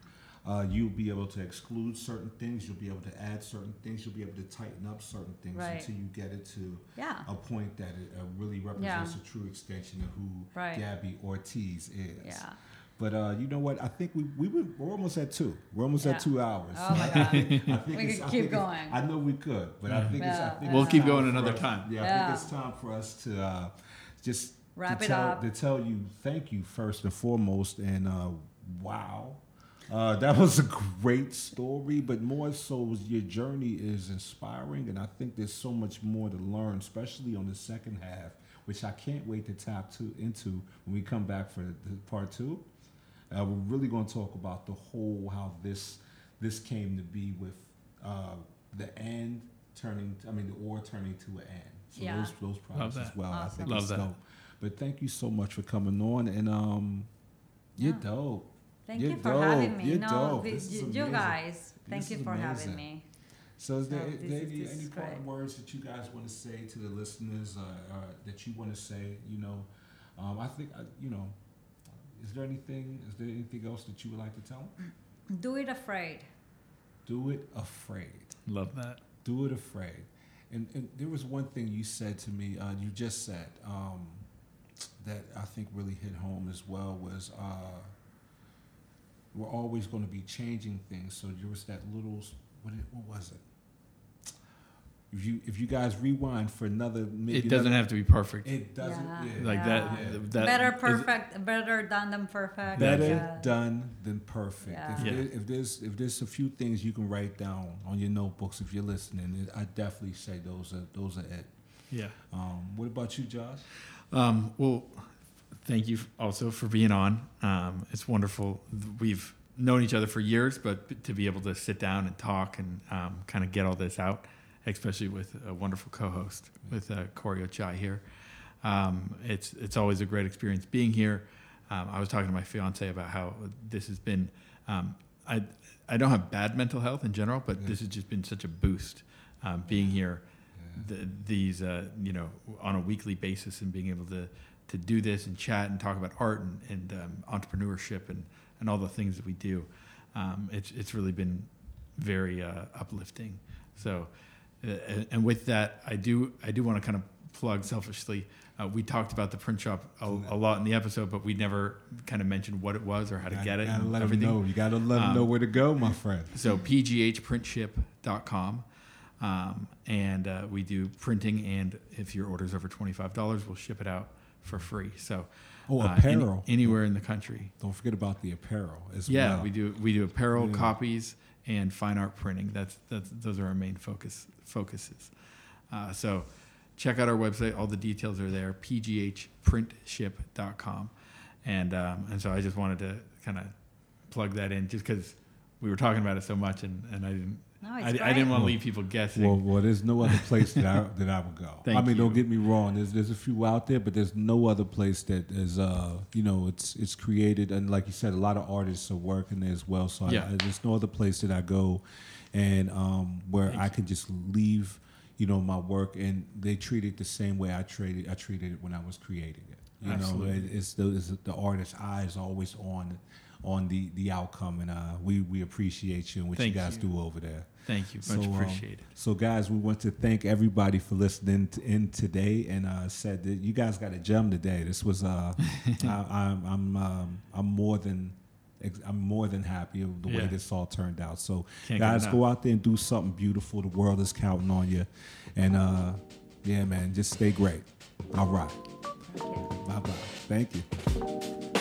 Uh, you'll be able to exclude certain things. You'll be able to add certain things. You'll be able to tighten up certain things Right. until you get it to yeah. a point that it uh, really represents a true extension of who Right. Gabby Ortiz is. Yeah. But uh, you know what? I think we we were, we're almost at two. We're almost Yeah. at two hours. Oh my [laughs] I God. think, I think We it's- could I keep think it's- going. I know we could, but I think it's. I Yeah. think We'll keep time going for another us- time. Yeah, I think it's time for us to uh, just Wrap to it tell, up. to tell you thank you first and foremost, and uh, wow. Uh, that [laughs] was a great story, but more so was your journey is inspiring, and I think there's so much more to learn, especially on the second half, which I can't wait to tap to into when we come back for the part two. Uh, we're really going to talk about the whole how this this came to be with uh, the and turning, I mean the or turning to an and. So Yeah. those those products as that. well. I Awesome. think Love it's that. dope. But thank you so much for coming on, and um, you're Yeah. dope. Thank You're you for dope. having me. You're no, dope. the- This is you, you amazing. guys, thank This you for amazing. having me. So, is there, So is there is- any, this parting great. words that you guys want to say to the listeners, uh, uh, that you want to say? You know, um, I think uh, you know. Is there anything? Is there anything else that you would like to tell them? Do it afraid. Do it afraid. Love that. Do it afraid. And, and there was one thing you said to me. Uh, you just said um, that I think really hit home as well was uh, we're always going to be changing things. So there was that little what, it, what was it? If you if you guys rewind for another, maybe It doesn't another, have to be perfect. It doesn't. Yeah. Yeah. like Yeah. that. That better is- perfect, better done than perfect. Better Yeah. done than perfect. Yeah. If, Yeah. There, if there's if there's a few things you can write down on your notebooks if you're listening, I definitely say those are those are it. yeah. Um, what about you, Josh? Um, well, thank you also for being on. Um, it's wonderful. We've known each other for years, but to be able to sit down and talk and um, kind of get all this out, especially with a wonderful co-host with uh, Corey Ochai here, um, it's it's always a great experience being here. Um, I was talking to my fiance about how this has been. Um, I I don't have bad mental health in general, but Yeah. this has just been such a boost um, being here the, these uh, you know on a weekly basis and being able to to do this and chat and talk about art and, and um, entrepreneurship and, and all the things that we do um, it's it's really been very uh, uplifting so uh, and, with that I do I do want to kind of plug selfishly uh, we talked about the print shop a, a lot in the episode but we never kind of mentioned what it was or how to Gotta- get it Gotta and let everything know. You gotta let them Um, know where to go, my friend. so pghprintship.com. Um, and uh, we do printing, and if your order is over $25, we'll ship it out for free. So, Oh, uh, any- apparel. anywhere in the country. Don't forget about the apparel as Yeah, well. we do. We do apparel, Yeah. copies, and fine art printing. That's that's those are our main focus focuses. Uh, so, check out our website. All the details are there. pghprintship.com, and um, and so I just wanted to kind of plug that in, just because we were talking about it so much, and, and I didn't. No, I, it's I didn't want to leave people guessing. Well, well, there's no other place that I that I would go. [laughs] Thank I mean, don't get me wrong. There's there's a few out there, but there's no other place that is uh you know it's it's created and like you said, a lot of artists are working there as well. So I- Yeah. I, there's no other place that I go, and um where Thank I you. can just leave you know my work and they treat it the same way I treated I treated it when I was creating it. You Absolutely. know, it, it's the it's the artist's eyes always on on the the outcome, and uh we we appreciate you and what Thank you guys you. do over there. Thank you, So, much um, appreciated. So, guys, we want to thank everybody for listening to, in today, and uh, said that you guys got a gem today. This was, uh, [laughs] I, I'm, I'm, um, I'm more than, I'm more than happy with the way this all turned out. So, Can't guys, go out there and do something beautiful. The world is counting on you, and uh, yeah, man, just stay great. All right, bye bye. Thank you.